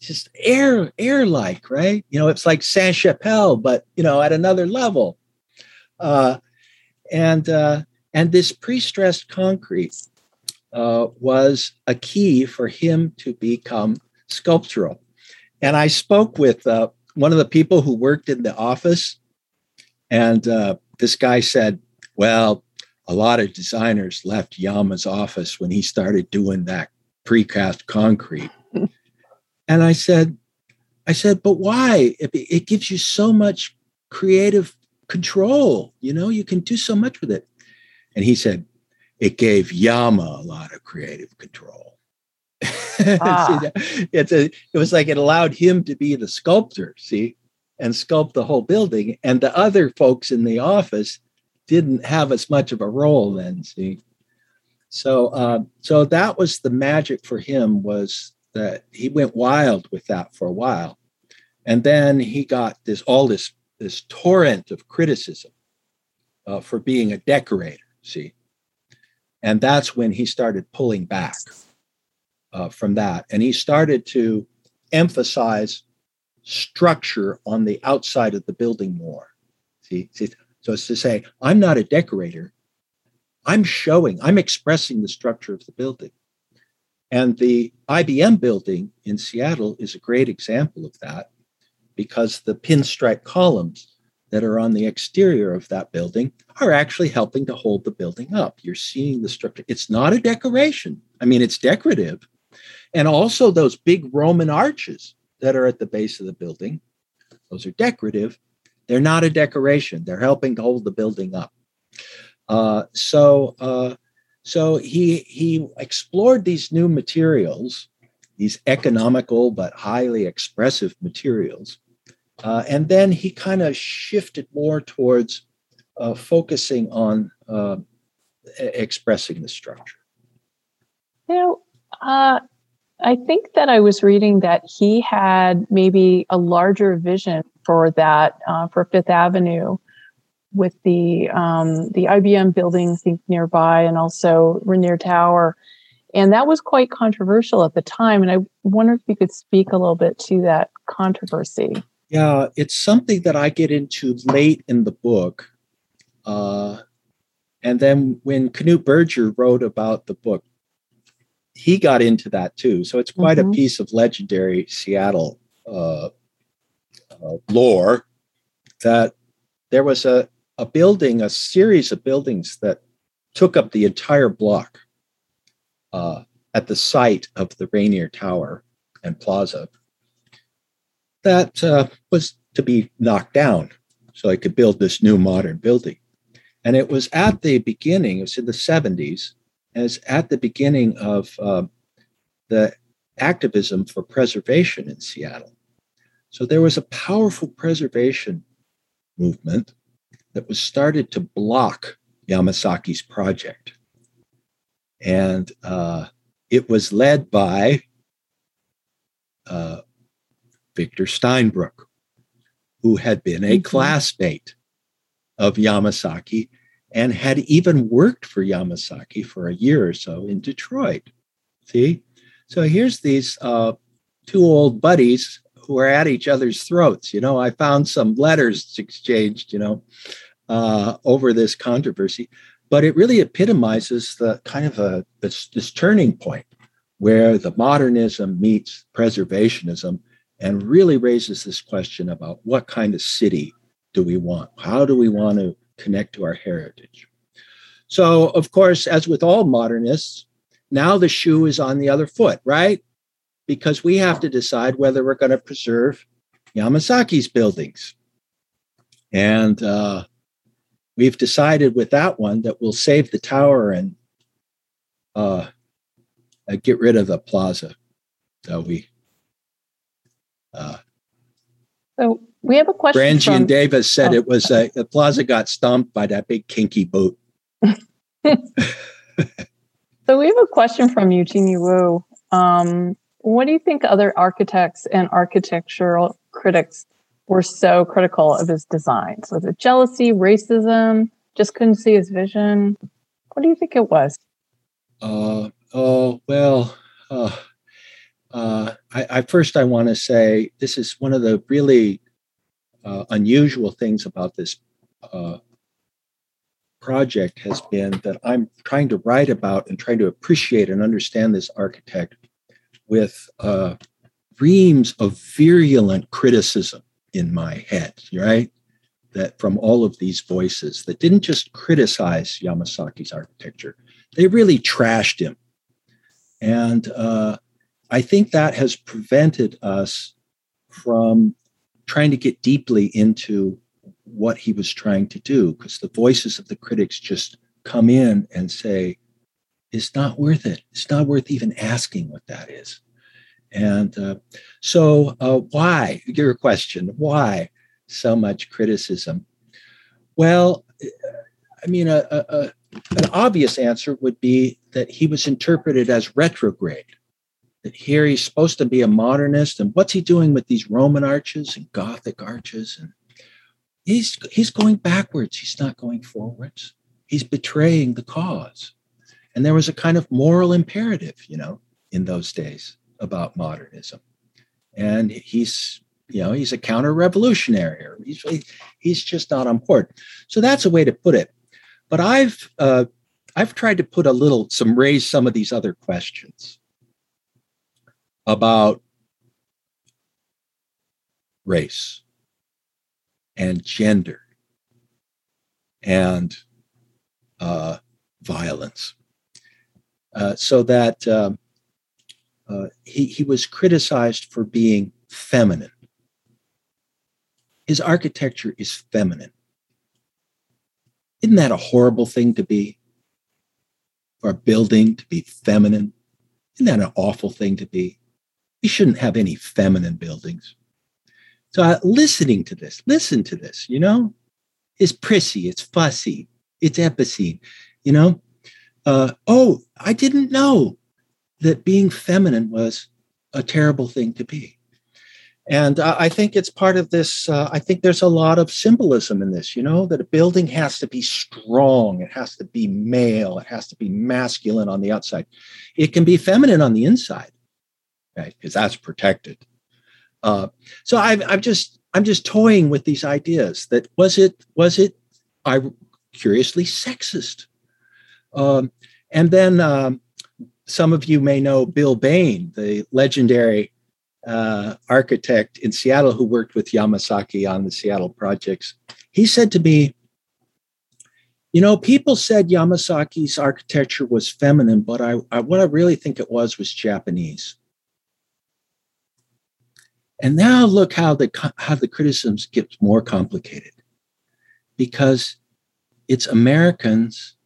just air air like right you know it's like Sainte-Chapelle but you know at another level uh, and uh, and this pre-stressed concrete uh, was a key for him to become sculptural. And I spoke with uh, one of the people who worked in the office, and uh, this guy said, Well, a lot of designers left Yama's office when he started doing that precast concrete. *laughs* and I said, I said, but why? It, it gives you so much creative control. You know, you can do so much with it. And he said, it gave Yama a lot of creative control. *laughs* Ah. it's a, it was like it allowed him to be the sculptor, see, and sculpt the whole building. And the other folks in the office didn't have as much of a role then. See, so uh, so that was the magic for him was that he went wild with that for a while, and then he got this all this this torrent of criticism uh, for being a decorator. See, and that's when he started pulling back uh, from that, and he started to emphasize structure on the outside of the building more. See, see so it's to say, I'm not a decorator. I'm showing, I'm expressing the structure of the building. And the IBM building in Seattle is a great example of that because the pinstripe columns that are on the exterior of that building are actually helping to hold the building up. You're seeing the structure. It's not a decoration. I mean, it's decorative. And also those big Roman arches that are at the base of the building, those are decorative. They're not a decoration. They're helping to hold the building up. Uh, so, uh, so he he explored these new materials, these economical but highly expressive materials, uh, and then he kind of shifted more towards uh, focusing on uh, expressing the structure. You know, uh, I think that I was reading that he had maybe a larger vision for that uh, for Fifth Avenue with the um, the IBM building, I think nearby, and also Rainier Tower, and that was quite controversial at the time. And I wonder if you could speak a little bit to that controversy. Yeah, it's something that I get into late in the book. Uh, and then when Knute Berger wrote about the book, he got into that too. So it's quite mm-hmm. a piece of legendary Seattle uh, uh, lore that there was a, a building, a series of buildings that took up the entire block uh, at the site of the Rainier Tower and Plaza that uh, was to be knocked down so I could build this new modern building. And it was at the beginning, it was in the 70s, as at the beginning of uh, the activism for preservation in Seattle. So there was a powerful preservation movement that was started to block Yamasaki's project. And uh, it was led by uh, Victor Steinbrueck, who had been a mm-hmm. classmate of Yamasaki and had even worked for Yamasaki for a year or so in Detroit. See? So here's these uh, two old buddies who are at each other's throats. You know, I found some letters exchanged, you know, uh, over this controversy, but it really epitomizes the kind of a this, this turning point where the modernism meets preservationism and really raises this question about what kind of city do we want? How do we want to connect to our heritage. So, of course, as with all modernists, now the shoe is on the other foot, right? Because we have to decide whether we're going to preserve Yamasaki's buildings. And uh, we've decided with that one that we'll save the tower and uh, uh, get rid of the plaza. So we. Uh, so we have a question. Brangian from, Davis said oh. it was uh, the plaza got stomped by that big kinky boot. *laughs* so we have a question from Eugenie Wu. Um, what do you think other architects and architectural critics were so critical of his designs? Was it jealousy, racism, just couldn't see his vision? What do you think it was? Uh, oh, well, uh, uh, I, I, first I want to say this is one of the really uh, unusual things about this uh, project has been that I'm trying to write about and trying to appreciate and understand this architect with uh, reams of virulent criticism in my head, right? That from all of these voices that didn't just criticize Yamasaki's architecture, they really trashed him. And uh, I think that has prevented us from trying to get deeply into what he was trying to do because the voices of the critics just come in and say it's not worth it. It's not worth even asking what that is. And uh, so uh, why your question why so much criticism? Well I mean, a, a, an obvious answer would be that he was interpreted as retrograde. That here he's supposed to be a modernist, and what's he doing with these Roman arches and Gothic arches? And he's he's going backwards. He's not going forwards. He's betraying the cause. And there was a kind of moral imperative, you know, in those days about modernism. And he's you know he's a counter-revolutionary or he's he's just not on board so that's a way to put it but I've uh, I've tried to put a little some raise some of these other questions about race and gender and uh, violence, uh, so that um, uh, he he was criticized for being feminine. His architecture is feminine. Isn't that a horrible thing to be? For a building to be feminine? Isn't that an awful thing to be? We shouldn't have any feminine buildings. So uh, listening to this, listen to this, you know, it's prissy, it's fussy, it's epicene, you know. Uh, oh, I didn't know that being feminine was a terrible thing to be. And uh, I think it's part of this. Uh, I think there's a lot of symbolism in this, you know, that a building has to be strong, it has to be male, it has to be masculine on the outside. It can be feminine on the inside, Because that's protected. Uh, so I've just, I'm just toying with these ideas that was it, was it, I curiously sexist. Um, and then um, some of you may know Bill Bain, the legendary uh, architect in Seattle who worked with Yamasaki on the Seattle projects. He said to me, You know, people said Yamasaki's architecture was feminine, but I, I what I really think it was was Japanese. And now look how the how the criticisms get more complicated, because it's Americans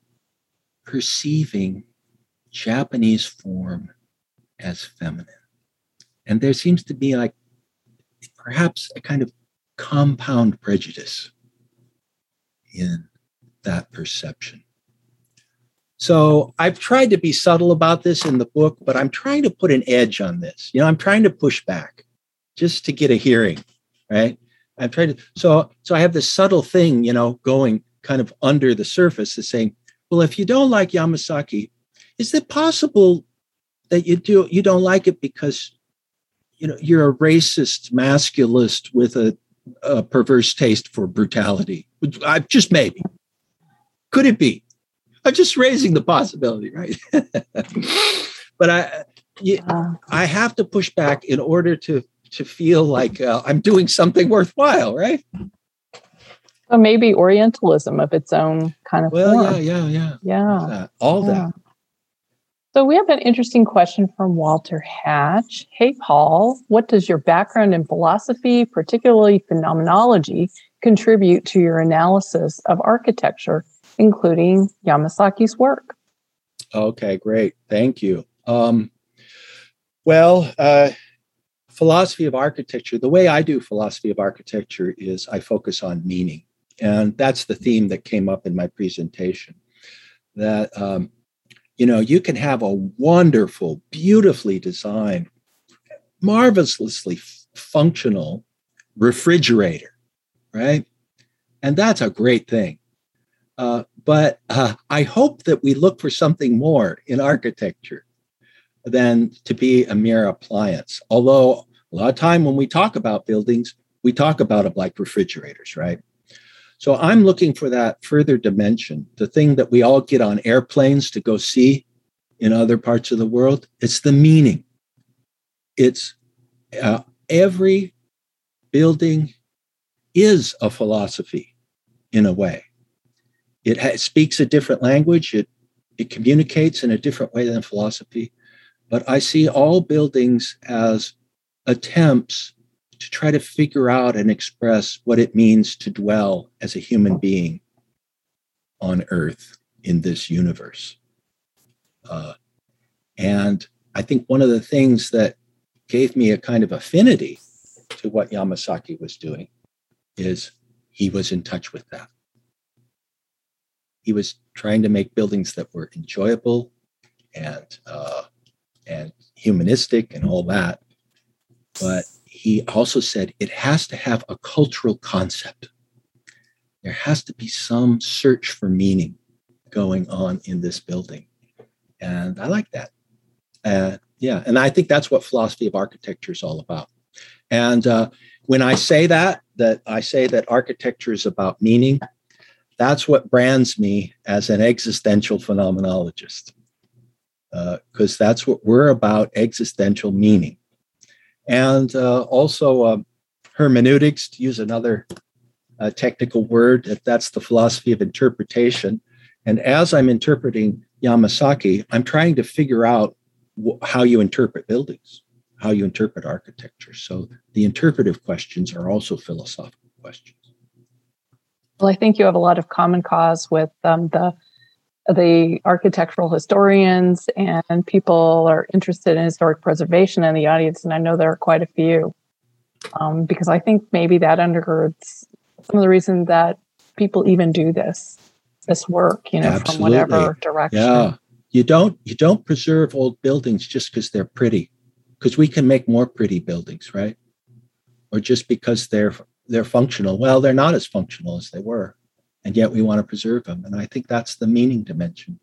perceiving Japanese form as feminine. And there seems to be like perhaps a kind of compound prejudice in that perception. So I've tried to be subtle about this in the book, but I'm trying to put an edge on this. You know, I'm trying to push back just to get a hearing, right? I'm trying to so so I have this subtle thing, you know, going kind of under the surface is saying, well, if you don't like Yamasaki, is it possible that you do you don't like it because you know you're a racist masculist with a, a perverse taste for brutality? I just maybe. Could it be? I'm just raising the possibility right? *laughs* But i yeah, i have to push back in order to to feel like uh, i'm doing something worthwhile right so maybe orientalism of its own kind of well form. yeah yeah yeah yeah all yeah. that so we have an interesting question from Walter Hatch. Hey, Paul, what does your background in philosophy, particularly phenomenology, contribute to your analysis of architecture, including Yamasaki's work? Okay, great. Thank you. Um, well, uh, philosophy of architecture, the way I do philosophy of architecture is I focus on meaning. And that's the theme that came up in my presentation. That um, you know, you can have a wonderful, beautifully designed, marvelously functional refrigerator, right? And that's a great thing. Uh, but uh, I hope that we look for something more in architecture than to be a mere appliance. Although a lot of time when we talk about buildings, we talk about them like refrigerators, right? So I'm looking for that further dimension, the thing that we all get on airplanes to go see in other parts of the world. It's the meaning. It's uh, every building is a philosophy in a way. It ha- speaks a different language. It it communicates in a different way than philosophy. But I see all buildings as attempts to try to figure out and express what it means to dwell as a human being on earth in this universe. Uh, and I think one of the things that gave me a kind of affinity to what Yamasaki was doing is he was in touch with that. he was trying to make buildings that were enjoyable and uh, and humanistic and all that. But he also said it has to have a cultural concept. There has to be some search for meaning going on in this building. And I like that. Uh, yeah, and I think that's what philosophy of architecture is all about. And uh, when I say that, that I say that architecture is about meaning, that's what brands me as an existential phenomenologist, because uh, that's what we're about existential meaning. And uh, also uh, hermeneutics, to use another uh, technical word, that that's the philosophy of interpretation. And as I'm interpreting Yamasaki, I'm trying to figure out wh- how you interpret buildings, how you interpret architecture. So the interpretive questions are also philosophical questions. Well, I think you have a lot of common cause with um, the the architectural historians and people are interested in historic preservation in the audience, and I know there are quite a few. Um, because I think maybe that undergirds some of the reason that people even do this this work, you know, Absolutely. from whatever direction. Yeah. You don't you don't preserve old buildings just because they're pretty. Because we can make more pretty buildings, right? Or just because they're they're functional. Well, they're not as functional as they were. And yet we want to preserve them. And I think that's the meaning dimension.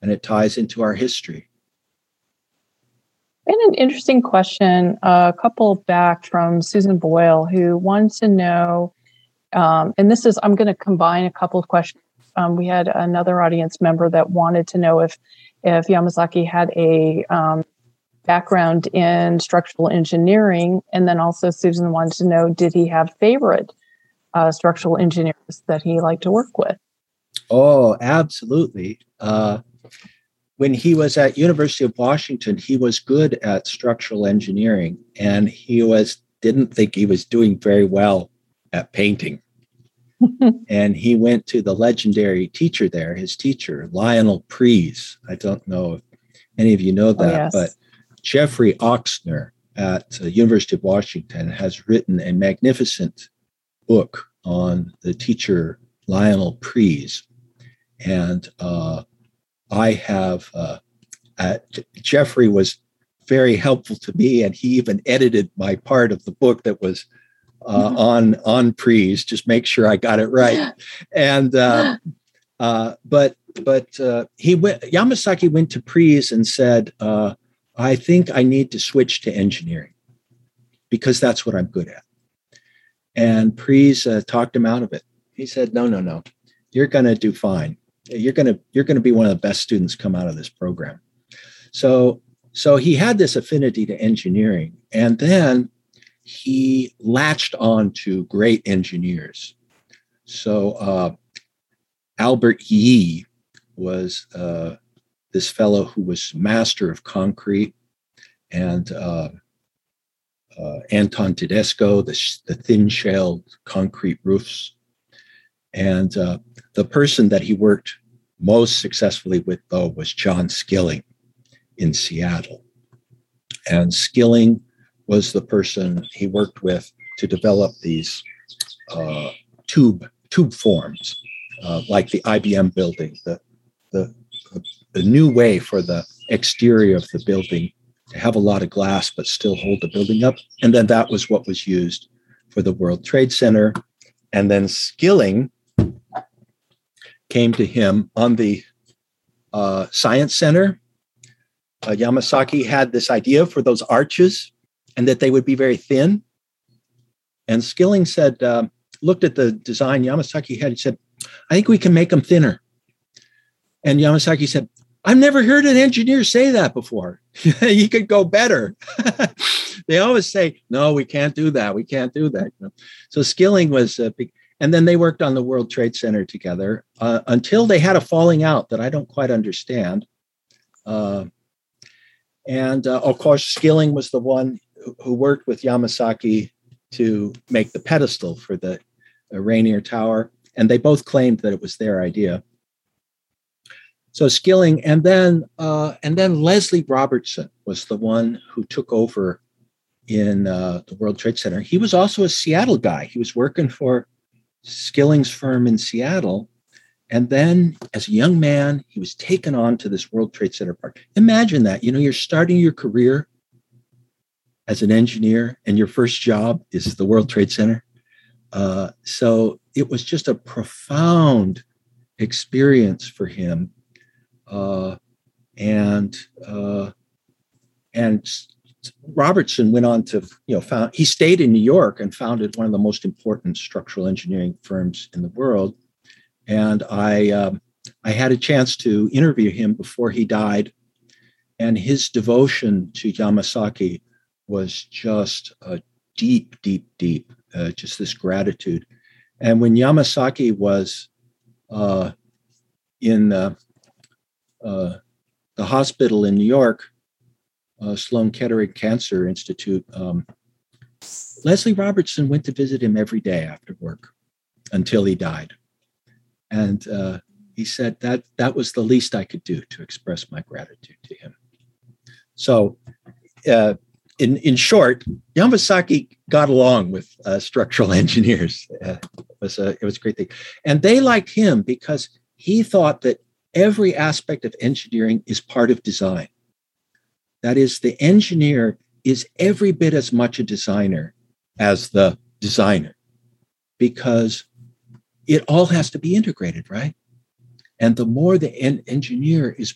And it ties into our history. And an interesting question, a couple back from Susan Boyle, who wants to know, um, and this is, I'm going to combine a couple of questions um, we had another audience member that wanted to know if if Yamasaki had a um, background in structural engineering, and then also Susan wanted to know did he have favorite uh, structural engineers that he liked to work with? Oh, absolutely. Uh, when he was at University of Washington, he was good at structural engineering, and he was didn't think he was doing very well at painting. *laughs* and he went to the legendary teacher there, his teacher, Lionel Pries. I don't know if any of you know oh, that, oh, yes. but Jeffrey Ochsner at the University of Washington has written a magnificent book on the teacher Lionel Pries. And uh, I have, uh, Jeffrey was very helpful to me, and he even edited my part of the book that was uh, mm-hmm. on on Pries. Just make sure I got it right. *gasps* And uh, uh, but but uh, he went. Yamasaki went to Pries and said, uh, "I think I need to switch to engineering because that's what I'm good at." And Pries uh, talked him out of it. He said, "No, no, no. You're going to do fine. You're going to you're going to be one of the best students come out of this program." So so he had this affinity to engineering, and then he latched on to great engineers. So uh, Albert Yee was uh, this fellow who was master of concrete, and uh, Anton Tedesko, the, the thin-shelled concrete roofs. And uh, the person that he worked most successfully with, though, was John Skilling in Seattle. And Skilling was the person he worked with to develop these uh, tube tube forms, uh, like the IBM building, the, the the new way for the exterior of the building have a lot of glass but still hold the building up. And then that was what was used for the World Trade Center. And then Skilling came to him on the uh, Science Center. Uh, Yamasaki had this idea for those arches and that they would be very thin. And Skilling said, uh, looked at the design Yamasaki had, he said, I think we can make them thinner. And Yamasaki said, I've never heard an engineer say that before. *laughs* you could go better. *laughs* they always say, no, we can't do that. We can't do that. So Skilling was big, and then they worked on the World Trade Center together uh, until they had a falling out that I don't quite understand. Uh, and uh, of course, Skilling was the one who worked with Yamasaki to make the pedestal for the Rainier Tower, and they both claimed that it was their idea. So Skilling, and then uh, and then Leslie Robertson was the one who took over in uh, the World Trade Center. He was also a Seattle guy. He was working for Skilling's firm in Seattle, And then, as a young man, he was taken on to this World Trade Center park. Imagine that. You know, you're starting your career as an engineer, and your first job is the World Trade Center. Uh, so it was just a profound experience for him. Uh, and uh, and Robertson went on to, you know, found he stayed in New York and founded one of the most important structural engineering firms in the world. And I, um, I had a chance to interview him before he died, and his devotion to Yamasaki was just a deep, deep, deep, uh, just this gratitude. And when Yamasaki was uh, in uh, uh the hospital in New York, uh, Sloan Kettering Cancer Institute, um, Leslie Robertson went to visit him every day after work until he died. And uh, he said that that was the least I could do to express my gratitude to him. So, uh, in, in short, Yamasaki got along with uh, structural *laughs* engineers. Uh, it, was a, it was a great thing. And they liked him because he thought that every aspect of engineering is part of design. That is, the engineer is every bit as much a designer as the designer because it all has to be integrated, right? And the more the en- engineer is,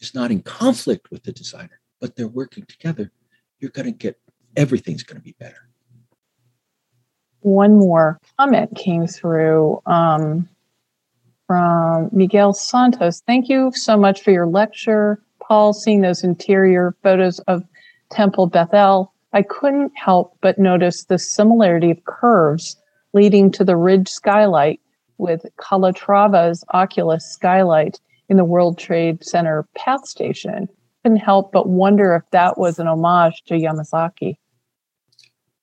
is not in conflict with the designer, but they're working together, you're going to get everything's going to be better. One more comment came through um, from Miguel Santos. Thank you so much for your lecture. Paul, seeing those interior photos of Temple Bethel, I couldn't help but notice the similarity of curves leading to the ridge skylight with Calatrava's Oculus skylight in the World Trade Center PATH station. Couldn't help but wonder if that was an homage to Yamasaki.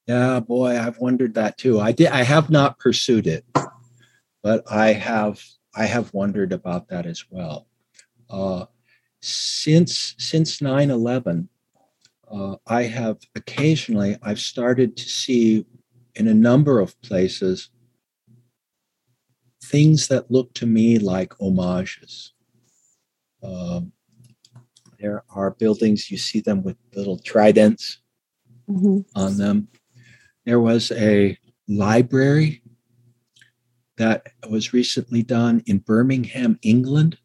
Yeah, boy, I've wondered that too. I did. I have not pursued it, but I have. I have wondered about that as well. Uh, since since 9-11 uh, i have occasionally i've started to see in a number of places things that look to me like homages um, there are buildings you see them with little tridents mm-hmm. on them there was a library that was recently done in birmingham england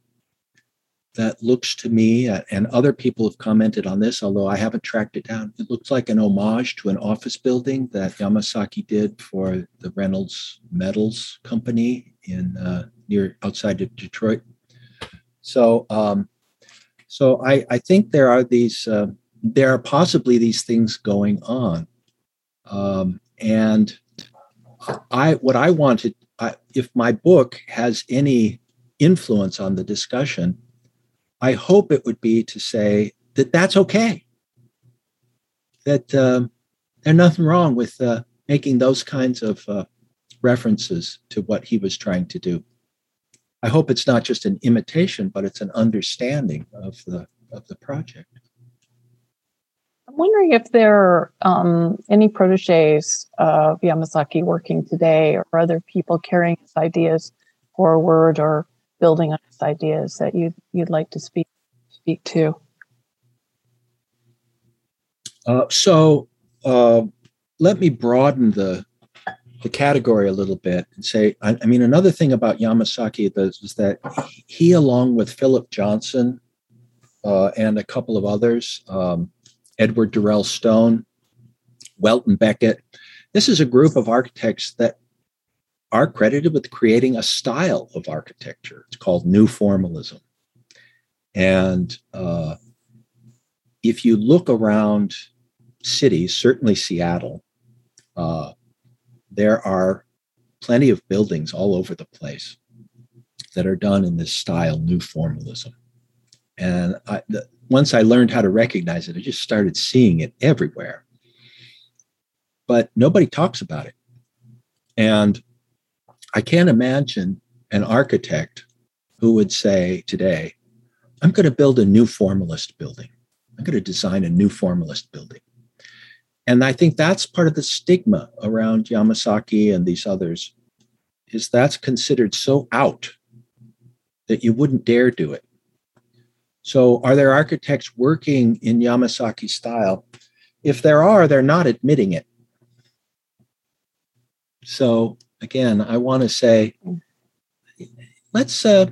that looks to me, uh, and other people have commented on this, although I haven't tracked it down. It looks like an homage to an office building that Yamasaki did for the Reynolds Metals Company in uh, near outside of Detroit. So, um, so I, I think there are these, uh, there are possibly these things going on, um, and I what I wanted, if my book has any influence on the discussion I hope it would be to say that that's okay. That um, there's nothing wrong with uh, making those kinds of uh, references to what he was trying to do. I hope it's not just an imitation, but it's an understanding of the of the project. I'm wondering if there are um, any proteges of Yamasaki working today, or other people carrying his ideas forward, or building on his ideas that you'd you'd like to speak speak to? Uh, so uh, let me broaden the the category a little bit and say, I, I mean, another thing about Yamasaki is, is, that he, along with Philip Johnson uh, and a couple of others, um, Edward Durell Stone, Welton Becket, this is a group of architects that are credited with creating a style of architecture. It's called New Formalism. And uh, if you look around cities, certainly Seattle, uh, there are plenty of buildings all over the place that are done in this style, New Formalism. And I, the, once I learned how to recognize it, I just started seeing it everywhere. But nobody talks about it. And I can't imagine an architect who would say today, I'm going to build a new formalist building. I'm going to design a new formalist building. And I think that's part of the stigma around Yamasaki and these others is that's considered so out that you wouldn't dare do it. So, are there architects working in Yamasaki style? If there are, they're not admitting it. So, again, I want to say, let's uh,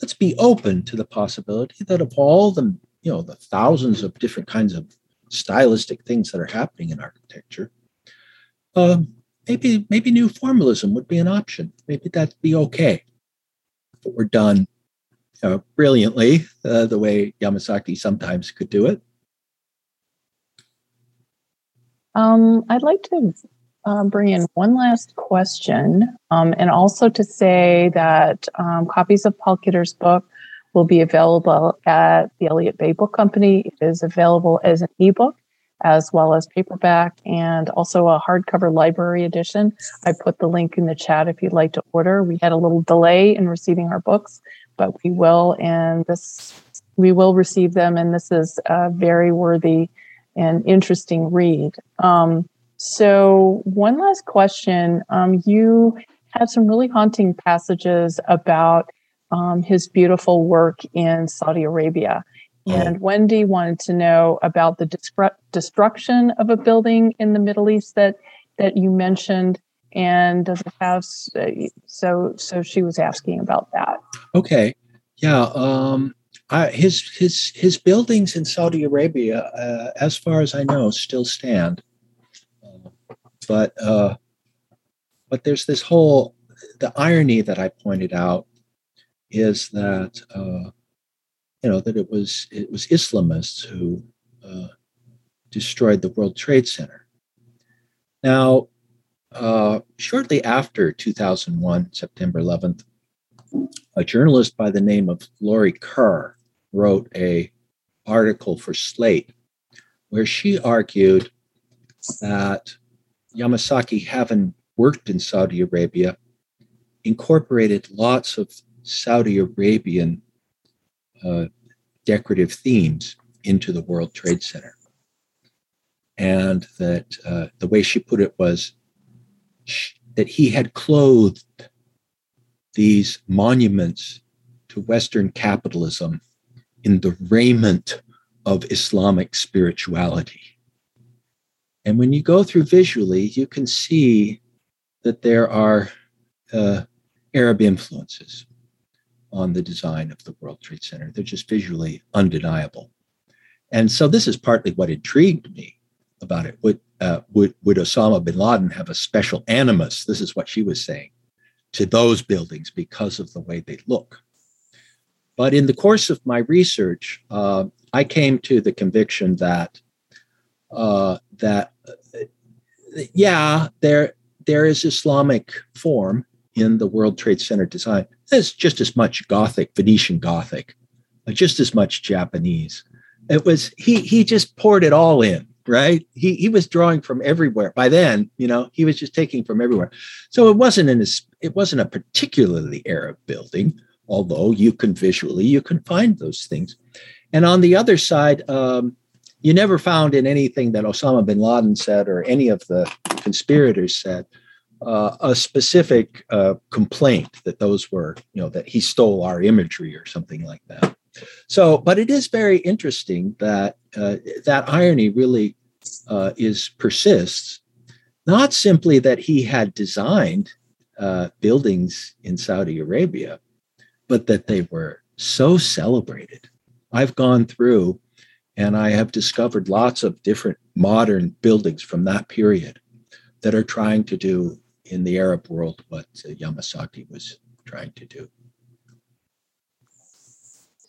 let's be open to the possibility that of all the you know the thousands of different kinds of stylistic things that are happening in architecture, uh, maybe maybe new formalism would be an option. Maybe that'd be okay it were done uh, brilliantly, uh, the way Yamasaki sometimes could do it. Um, I'd like to uh, bring in one last question, um, and also to say that um, copies of Paul Kidder's book will be available at the Elliott Bay Book Company. It is available as an ebook as well as paperback and also a hardcover library edition. I put the link in the chat if you'd like to order. We had a little delay in receiving our books, but we will, and this we will receive them, and this is a very worthy and interesting read. Um, so, one last question: um, You had some really haunting passages about um, his beautiful work in Saudi Arabia. And Wendy wanted to know about the destruction of a building in the Middle East that that you mentioned, and does it have so so she was asking about that. Okay, yeah. Um, I, his his his buildings in Saudi Arabia, uh, as far as I know, still stand. Uh, but uh, but there's this whole the irony that I pointed out is that uh, you know that it was it was Islamists who uh, destroyed the World Trade Center. Now, uh, shortly after 2001, September 11th, a journalist by the name of Laurie Kerr wrote a article for Slate where she argued that Yamasaki, having worked in Saudi Arabia, incorporated lots of Saudi Arabian uh, decorative themes into the World Trade Center. And that uh, the way she put it was that he had clothed these monuments to Western capitalism in the raiment of Islamic spirituality. And when you go through visually, you can see that there are uh, Arab influences on the design of the World Trade Center. They're just visually undeniable. And so this is partly what intrigued me about it. Would, uh, would, would Osama bin Laden have a special animus? This is what she was saying to those buildings because of the way they look. But in the course of my research, uh, I came to the conviction that uh, that uh, yeah, there there is Islamic form in the World Trade Center design. There's just as much Gothic, Venetian Gothic, just as much Japanese. It was he he just poured it all in, right? He he was drawing from everywhere. By then, you know, he was just taking from everywhere. So it wasn't in his, it wasn't a particularly Arab building, although you can visually you can find those things. And on the other side, um, you never found in anything that Osama bin Laden said or any of the conspirators said uh, a specific uh, complaint that those were, you know, that he stole our imagery or something like that. So, but it is very interesting that uh, that irony really uh, is persists. Not simply that he had designed uh, buildings in Saudi Arabia, but that they were so celebrated. I've gone through and I have discovered lots of different modern buildings from that period that are trying to do in the Arab world what uh, Yamasaki was trying to do.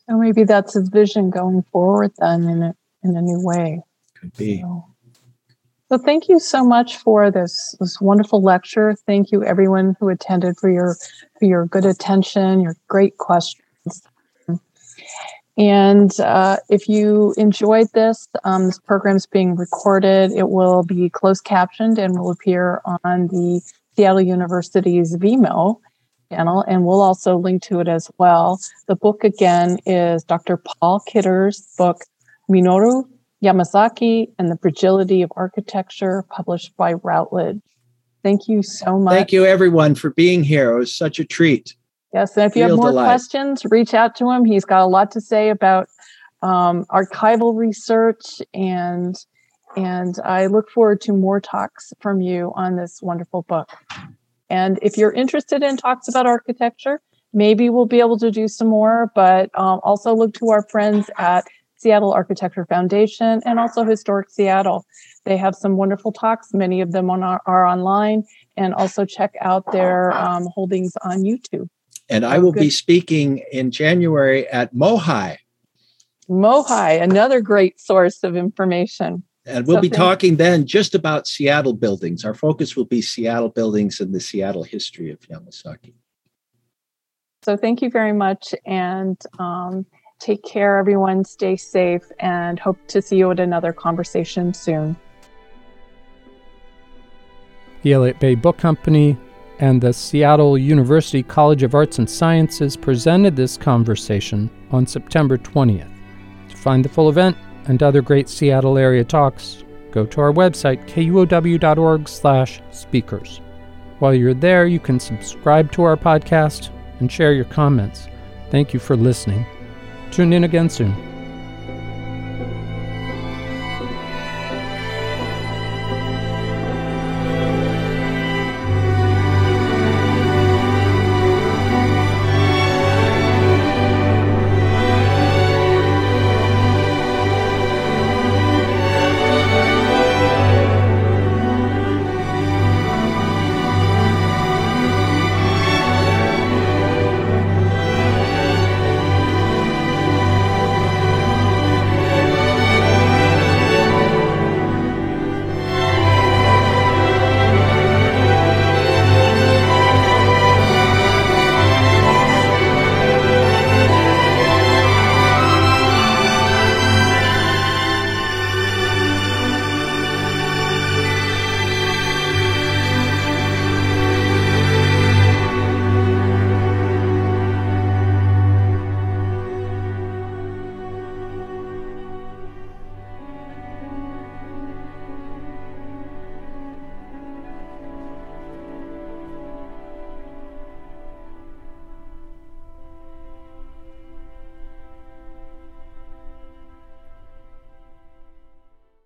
So maybe that's his vision going forward then in a, in a new way. Could be. So, so thank you so much for this this wonderful lecture. Thank you everyone who attended for your for your good attention, your great questions. And uh, if you enjoyed this, um, this program is being recorded. It will be closed captioned and will appear on the Seattle University's Vimeo channel, and we'll also link to it as well. The book again is Dr. Paul Kidder's book, Minoru Yamasaki and the Fragility of Architecture, published by Routledge. Thank you so much. Thank you, everyone, for being here. It was such a treat. Yes, and if you have more delight. questions, reach out to him. He's got a lot to say about um, archival research and and I look forward to more talks from you on this wonderful book. And if you're interested in talks about architecture, maybe we'll be able to do some more, but um, also look to our friends at Seattle Architecture Foundation and also Historic Seattle. They have some wonderful talks. Many of them are, are online, and also check out their um, holdings on YouTube. And I will Good. be speaking in January at Mohai. Mohai, another great source of information. And we'll so be talking then just about Seattle buildings. Our focus will be Seattle buildings and the Seattle history of Yamasaki. So thank you very much and um, take care, everyone. Stay safe and hope to see you at another conversation soon. The Elliott Bay Book Company and the Seattle University College of Arts and Sciences presented this conversation on September 20th. To find the full event, and other great Seattle area talks, go to our website, kuow.org/speakers. While you're there, you can subscribe to our podcast and share your comments. Thank you for listening. Tune in again soon.